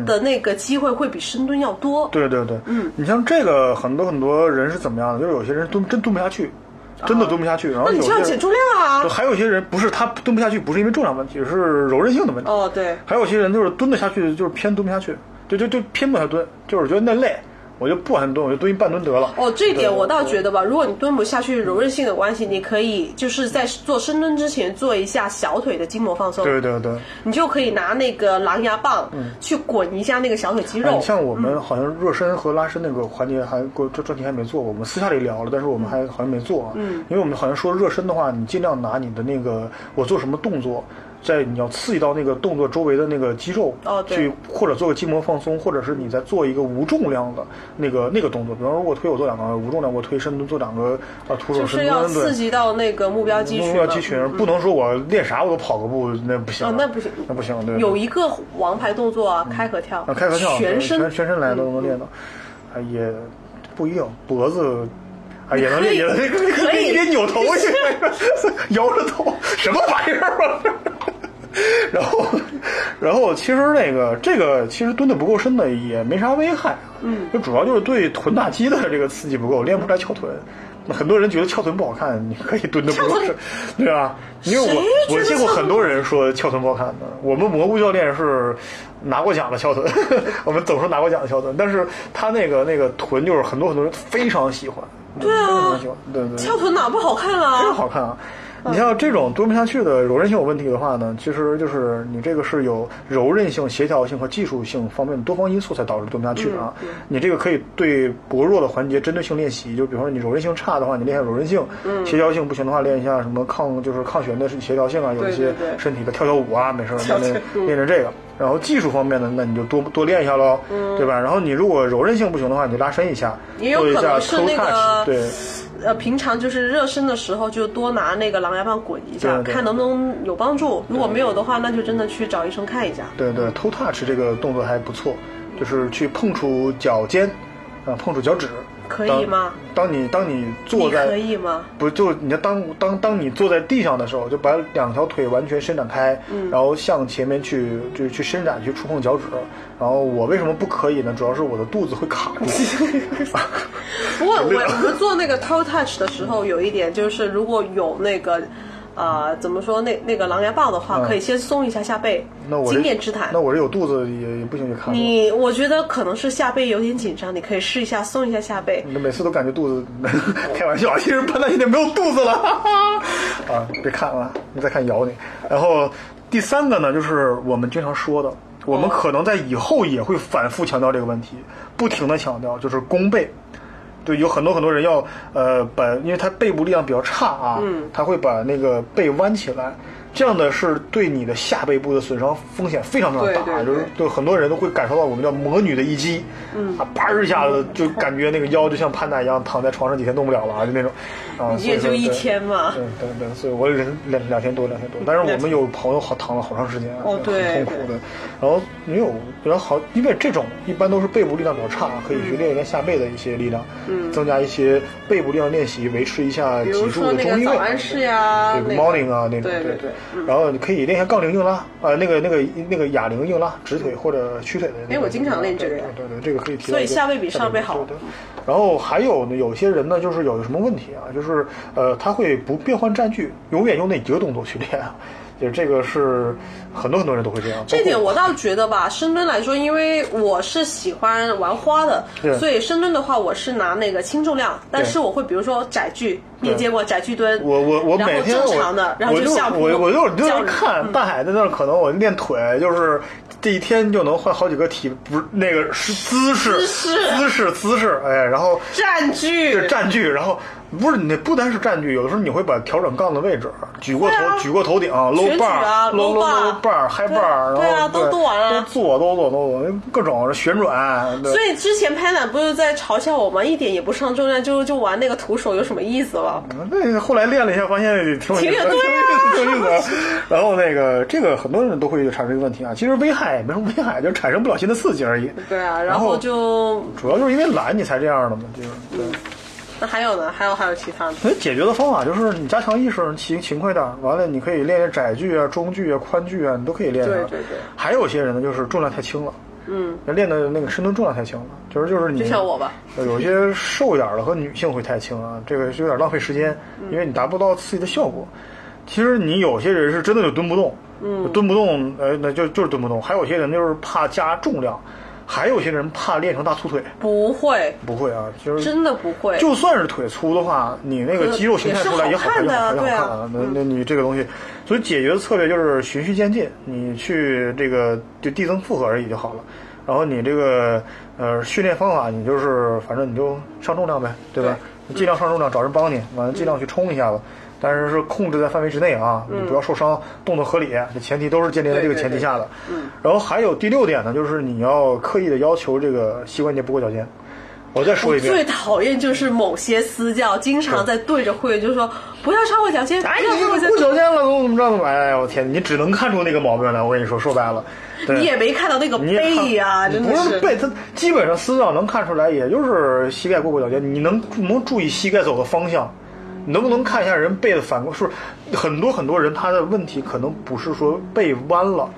的那个机会会比深蹲要多。对对对，嗯，你像这个很多很多人是怎么样的？就是有些人蹲真蹲不下去，真的蹲不下去，然后那你就要减重量啊。还有些人不是他蹲不下去，不是因为重量问题，是柔韧性的问题。哦，对，还有些人就是蹲得下去，就是偏蹲不下去，就就就偏不下蹲，就是觉得那累，我就不往下蹲，我就蹲一半蹲得了。哦，这一点我倒觉得吧，如果你蹲不下去，柔韧性的关系，你可以就是在做深蹲之前做一下小腿的筋膜放松，对对对。你就可以拿那个狼牙棒去滚一下那个小腿肌肉。哎像我们好像热身和拉伸那个环节还过这专题还没做过，我们私下里聊了，但是我们还好像没做啊。嗯，因为我们好像说热身的话，你尽量拿你的那个我做什么动作，在你要刺激到那个动作周围的那个肌肉，哦对去或者做个筋膜放松，或者是你在做一个无重量的那个那个动作，比方说我推我做两个无重量我推，深蹲做两个啊徒手就是要刺。激到那个目标肌群嘛。目标肌群不能说我练啥我都跑个步，那不行啊，那不行，那不行，对。有一个王牌动作啊，开合跳，啊，开合跳，全身全全身来都能练到，啊也不一定，脖子啊也能练，也能练，可以扭头 去，摇着头，什么玩意儿啊？然后，然后其实那个这个其实蹲的不够深的也没啥危害，嗯，就主要就是对臀大肌的这个刺激不够，练不出来翘臀。那很多人觉得翘臀不好看，你可以蹲的不够深，对吧？因为我我见过很多人说翘臀不好看的，我们蘑菇教练是拿过奖的翘臀，我们总是拿过奖的翘臀，但是他那个那个臀就是很多很多人非常喜欢，对啊对对对，翘臀哪不好看非常啊？好看啊。你像这种蹲不下去的柔韧性有问题的话呢，其实就是你这个是有柔韧性、协调性和技术性方面的多方因素才导致蹲不下去的啊。你这个可以对薄弱的环节针对性练习，就比方说你柔韧性差的话，你练一下柔韧性；协调性不行的话，练一下什么抗就是抗旋的协调性啊，有一些身体的跳跳舞啊，没事练练练练这个。然后技术方面呢，那你就多多练一下喽，对吧？然后你如果柔韧性不行的话，你就拉伸一下，做一下可能是 toe 那 touch，对。呃，平常就是热身的时候，就多拿那个狼牙棒滚一下，对对看能不能有帮助。如果没有的话，那就真的去找医生看一下。对对，toe touch 这个动作还不错，就是去碰触脚尖，啊，碰触脚趾。可以吗？当当你当你坐在可以吗？不就你要当当当你坐在地上的时候，就把两条腿完全伸展开，然后向前面去就是去伸展去触碰脚趾。然后我为什么不可以呢？主要是我的肚子会卡住。不过我 我们做那个 toe touch 的时候，有一点就是，如果有那个。呃，怎么说？那那个狼牙棒的话，嗯可以先松一下下背，那我这经验之谈那。我这有肚子也也不行，就卡住。你我觉得可能是下背有点紧张，你可以试一下松一下下背。你每次都感觉肚子，开玩笑，其实潘大现在没有肚子了，啊，别看了，你再看咬你。然后第三个呢，就是我们经常说的，我们可能在以后也会反复强调这个问题，不停的强调，就是弓背。对，有很多很多人要呃把，因为他背部力量比较差啊，嗯，他会把那个背弯起来，这样的是对你的下背部的损伤风险非常非常大，对对对就是对很多人都会感受到我们叫魔女的一击，嗯啊，叭一下子就感觉那个腰就像潘达一样躺在床上几天动不了了啊，就那种，啊，也就一天嘛。对对对，所以我忍两两天多两天多，但是我们有朋友好躺了好长时间，哦对很痛苦的。然后你有然后好，因为这种一般都是背部力量比较差，可以去练一练下背的一些力量，嗯，增加一些背部力量练习，维持一下脊柱的中立位。个早安式呀，morning 啊那种，对对对对。然后你可以练一下杠铃硬拉，呃，那个那个那个哑铃硬拉，直腿或者屈腿的那个。哎我经常练这个对对对，这个可以提所以下背比上背好对对然后还有呢，有些人呢，就是有什么问题啊？就是呃，他会不变换站距，永远用那几个动作去练啊。就是这个是很多很多人都会这样。这点我倒觉得吧，深蹲来说，因为我是喜欢玩花的对，所以深蹲的话，我是拿那个轻重量，但是我会比如说窄距，你也见过窄距蹲，我我我每天我正常的，然后我就下铺，我我就就叫嗯是看大海在那儿，可能我练腿就是这一天就能换好几个体，不是那个是姿势姿势姿势姿势，哎，然后站距是，站距，然后不是你不单是站距，有的时候你会把调整杠的位置，举过头、啊举过头顶，low 全举 bar、啊 low low low bar、high 对啊都都玩啊都做都做都做，各种旋转，所以之前拍懒不是在嘲笑我吗？一点也不上重量，就就玩那个徒手有什么意思了？那后来练了一下，发现挺有意思，挺有意思。然后那个这个很多人都会产生一个问题啊，其实危害也没什么危害，就产生不了新的刺激而已。对啊，然后就主要就是因为懒你才这样的嘛，就是对。那还有呢？还有还有其他的？所以解决的方法就是你加强意识，勤勤快点儿。完了，你可以练练窄距啊、中距啊、宽距啊，你都可以练上。对对对还有些人呢，就是重量太轻了，嗯，练的那个深蹲重量太轻了，就是就是你就像我吧，有些瘦一点儿的和女性会太轻啊，这个是有点浪费时间，因为你达不到刺激的效果。其实你有些人是真的就蹲不动，嗯，蹲不动，呃，那就就是蹲不动。还有些人就是怕加重量，还有些人怕练成大粗腿。不会，不会啊，就是真的不会。就算是腿粗的话，你那个肌肉形态出来也好看，也好看，也好看啊。那那你这个东西，所以解决的策略就是循序渐进，你去这个就递增负荷而已就好了。然后你这个呃训练方法，你就是反正你就上重量呗，对吧？你尽量上重量，找人帮你，完了尽量去冲一下子。但是是控制在范围之内啊，你不要受伤，动作合理，这前提都是建立在这个前提下的。嗯。然后还有第六点呢，就是你要刻意的要求这个膝关节不过脚尖。我再说一遍，最讨厌就是某些私教经常在对着会员就说不要超过脚尖，哎，你过脚尖了，怎么怎么着的？哎呀，我天，你只能看出那个毛病来。我跟你说，说白了，你也没看到那个背呀，真的不是背，他基本上私教能看出来，也就是膝盖过过脚尖。你能能注意膝盖走的方向？能不能看一下人背的反过？是很多很多人他的问题可能不是说背弯了，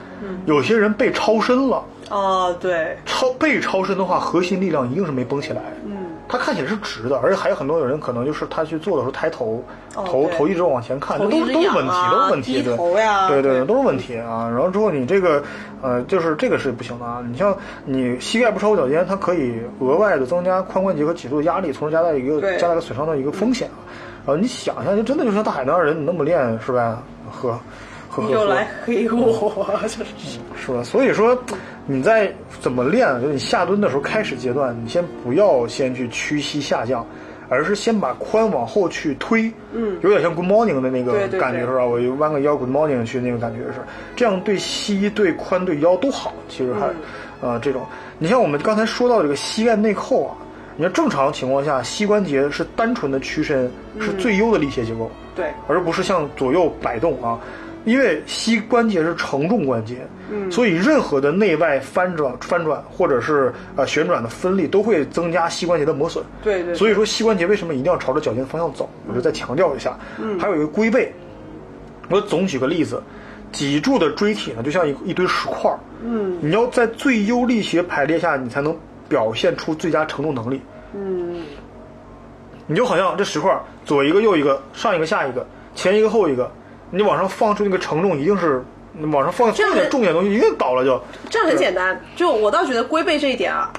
有些人背超伸了。哦，对，超背超伸的话，核心力量一定是没绷起来。嗯，他看起来是直的，而且还有很多有人可能就是他去做的时候抬头，头头一直往前看，这都都是问题，都是问题。对头呀，对对，都是问题啊。然后之后你这个呃，就是这个是不行的啊。你像你膝盖不超过脚尖，它可以额外的增加髋关节和脊柱的压力，从而加大一个加大个损伤的一个风险啊。然后你想一下，就真的就像大海那样人，你那么练是吧？呵，呵呵。又来黑我，就是是吧？所以说你在怎么练？就你下蹲的时候开始阶段，你先不要先去屈膝下降，而是先把髋往后去推。嗯，有点像 Good Morning 的那个感觉是吧？我弯个腰 Good Morning 去那个感觉是，这样对膝、对髋、对腰都好。其实还，呃，这种你像我们刚才说到这个膝盖内扣啊。你看，正常情况下，膝关节是单纯的屈伸，是最优的力学结构，对，而不是向左右摆动啊。因为膝关节是承重关节，嗯，所以任何的内外翻转、翻转或者是呃旋转的分力，都会增加膝关节的磨损。对对。所以说，膝关节为什么一定要朝着脚尖方向走？我就再强调一下。嗯。还有一个龟背，我总举个例子，脊柱的椎体呢，就像一一堆石块嗯。你要在最优力学排列下，你才能。表现出最佳承重能力。嗯，你就好像这石块，左一个右一个，上一个下一个，前一个后一个，你往上放出那个承重，一定是往上放放点重点东西，一定倒了就。这样很简单，就我倒觉得龟背这一点啊。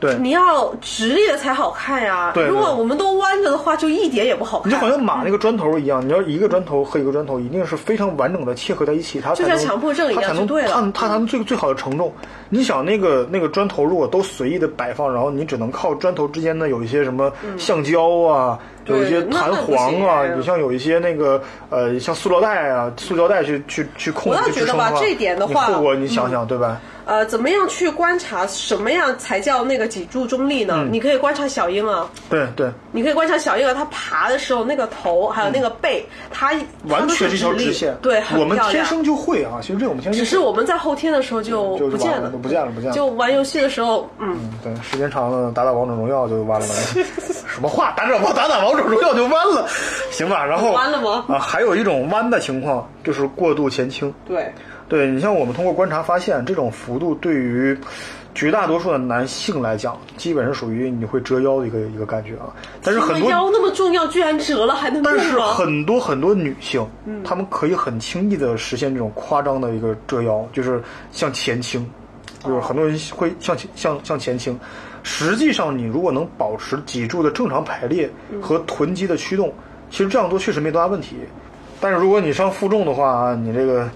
对，你要直立的才好看呀。对，如果我们都弯着的话，就一点也不好看。你就好像码那个砖头一样，你要一个砖头和一个砖头一定是非常完整的切合在一起，它才能，它才能，它它才能最最好的承重。你想那个那个砖头如果都随意的摆放，然后你只能靠砖头之间呢有一些什么橡胶啊，有一些弹簧啊，你像有一些那个呃像塑料袋啊、塑胶袋去去去控制支撑的话，你后果你想想对吧？呃，怎么样去观察什么样才叫那个脊柱中立呢？你可以观察小婴儿。对对。你可以观察小婴儿，他爬的时候那个头还有那个背，他完全是一条直线。对，我们天生就会啊，其实这我们天生。只是我们在后天的时候就不见了，不见了，不见了。就玩游戏的时候，嗯。对，时间长了，打打王者荣耀就弯了。什么话？打打王打打王者荣耀就弯了？行吧，然后弯了吗？啊，还有一种弯的情况就是过度前倾。对。对你像我们通过观察发现，这种幅度对于绝大多数的男性来讲，基本是属于你会折腰的一个一个感觉啊。但是很多腰那么重要，居然折了还能但是很多很多女性，嗯，她们可以很轻易的实现这种夸张的一个折腰，就是向前倾，就是很多人会向前向向前倾。实际上，你如果能保持脊柱的正常排列和臀肌的驱动，其实这样做确实没多大问题。但是如果你上负重的话啊，你这个。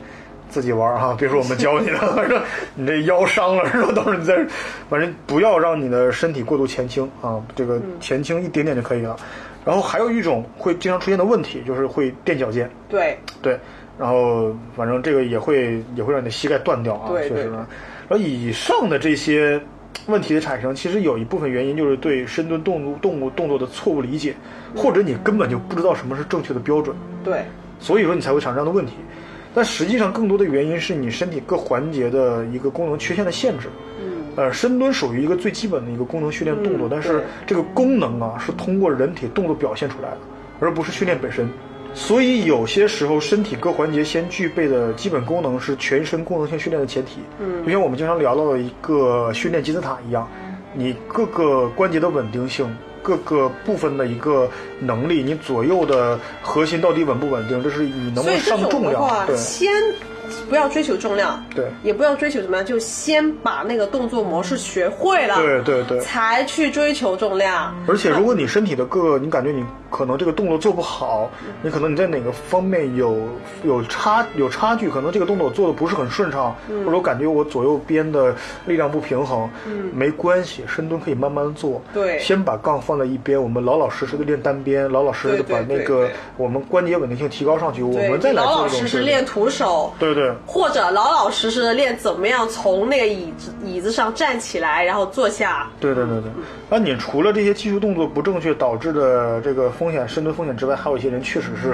自己玩哈，别说我们教你了。反正你这腰伤了是吧？到时候你再，反正不要让你的身体过度前倾啊，这个前倾一点点就可以了。然后还有一种会经常出现的问题，就是会垫脚尖。对对，然后反正这个也会也会让你的膝盖断掉啊，确实。然后以上的这些问题的产生，其实有一部分原因就是对深蹲动作动物动作的错误理解，或者你根本就不知道什么是正确的标准。对，所以说你才会产生这样的问题。但实际上，更多的原因是你身体各环节的一个功能缺陷的限制。嗯，呃，深蹲属于一个最基本的一个功能训练动作，但是这个功能啊是通过人体动作表现出来的，而不是训练本身。所以有些时候，身体各环节先具备的基本功能是全身功能性训练的前提。嗯，就像我们经常聊到的一个训练金字塔一样，你各个关节的稳定性。各个部分的一个能力，你左右的核心到底稳不稳定？这是你能不能上重量？对，先不要追求重量，对，也不要追求什么样，就先把那个动作模式学会了，对对对，才去追求重量。而且，如果你身体的各个，你感觉你。可能这个动作做不好，你可能你在哪个方面有有差有差距，可能这个动作做的不是很顺畅，或者我感觉我左右边的力量不平衡，没关系，深蹲可以慢慢做，对，先把杠放在一边，我们老老实实的练单边，老老实实的把那个我们关节稳定性提高上去，我们再来老老实实练徒手，对对，或者老老实实的练怎么样从那个椅子椅子上站起来，然后坐下，对对对对，那你除了这些技术动作不正确导致的这个风风险深蹲风险之外，还有一些人确实是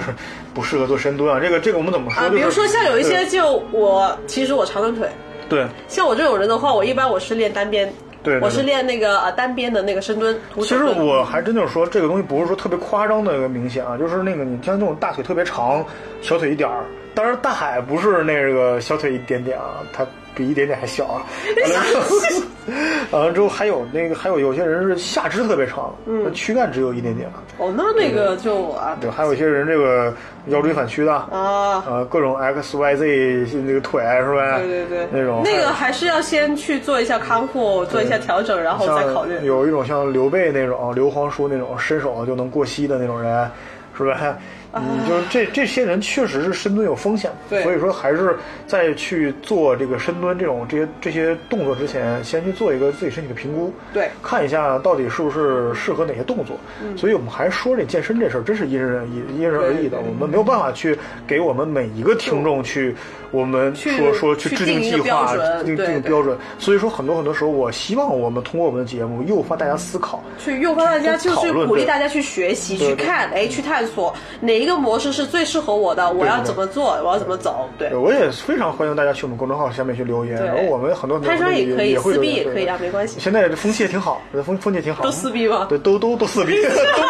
不适合做深蹲啊。这个这个我们怎么说？啊，比如说像有一些就我其实我长短腿，对，像我这种人的话，我一般我是练单边，对，我是练那个呃单边的那个深蹲。其实我还真就是说，这个东西不是说特别夸张的一个明显啊，就是那个你像那种大腿特别长，小腿一点儿。当然大海不是那个小腿一点点啊，他。比一点点还小啊！完了之后还有那个还有有些人是下肢特别长，嗯，躯干只有一点点哦，那那个就啊，对，还有一些人这个腰椎反曲的啊，呃，各种 X Y Z 那个腿是吧？对对对，那种那个还是要先去做一下康复，做一下调整，然后再考虑。有一种像刘备那种刘皇叔那种伸手就能过膝的那种人，是吧？嗯，就是这这些人确实是深蹲有风险，所以说还是在去做这个深蹲这种这些这些动作之前，先去做一个自己身体的评估，对，看一下到底是不是适合哪些动作。所以我们还说这健身这事儿，真是因人因因人而异的，我们没有办法去给我们每一个听众去。我们说说去制定计划，定定标准。所以说很多很多时候，我希望我们通过我们的节目诱发大家思考，去诱发大家就是鼓励大家去学习、去看，哎，去探索哪一个模式是最适合我的，我要怎么做，我要怎么走。对，我也非常欢迎大家去我们公众号下面去留言，然后我们很多拍照也可以，撕逼也可以啊，没关系。现在风气也挺好，风风气挺好。都撕逼吗？对，都都都撕逼，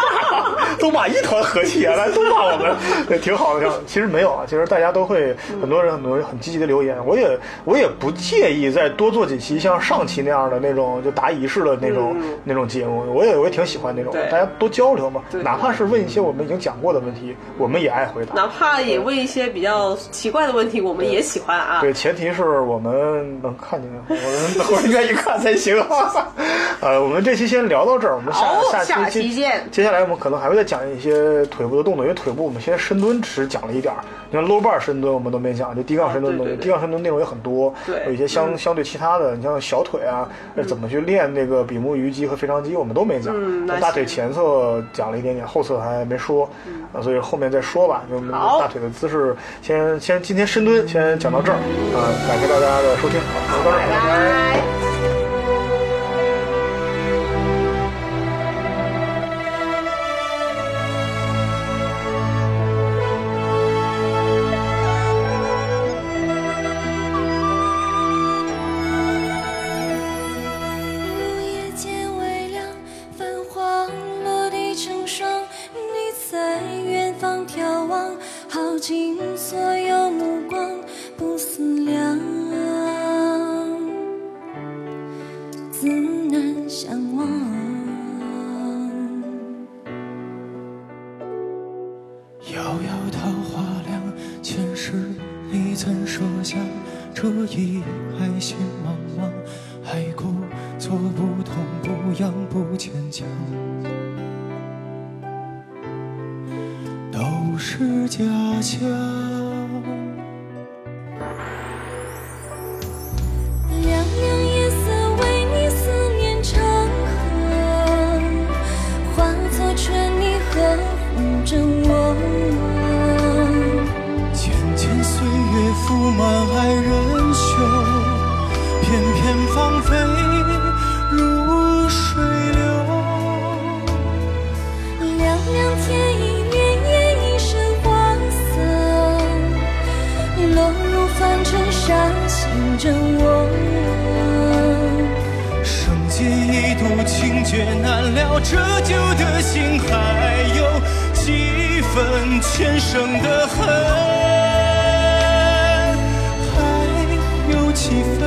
都骂一团和气啊，来都骂我们，对，挺好的。其实没有啊，其实大家都会，很多人很多人很积极的留言。我也我也不介意再多做几期像上期那样的那种就答疑式的那种那种节目，我也我也挺喜欢那种，大家多交流嘛，哪怕是问一些我们已经讲过的问题，我们也爱回答。哪怕也问一些比较奇怪的问题，我们也喜欢啊。对，前提是我们能看见，我们我们愿意看才行。呃，我们这期先聊到这儿，我们下下期见。接下来我们可能还会再讲一些腿部的动作，因为腿部我们现在深蹲只讲了一点儿，你看 low bar 深蹲我们都没讲，就低杠深蹲东西低杠。深蹲内容也很多，对有一些相相对其他的，你像小腿啊，怎么去练那个比目鱼肌和腓肠肌，我们都没讲。大腿前侧讲了一点点，后侧还没说，啊，所以后面再说吧。就大腿的姿势，先先今天深蹲先讲到这儿，啊，感谢大家的收听，好，拜拜。留的心还有几分前生的恨还有几分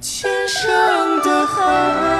前生的恨。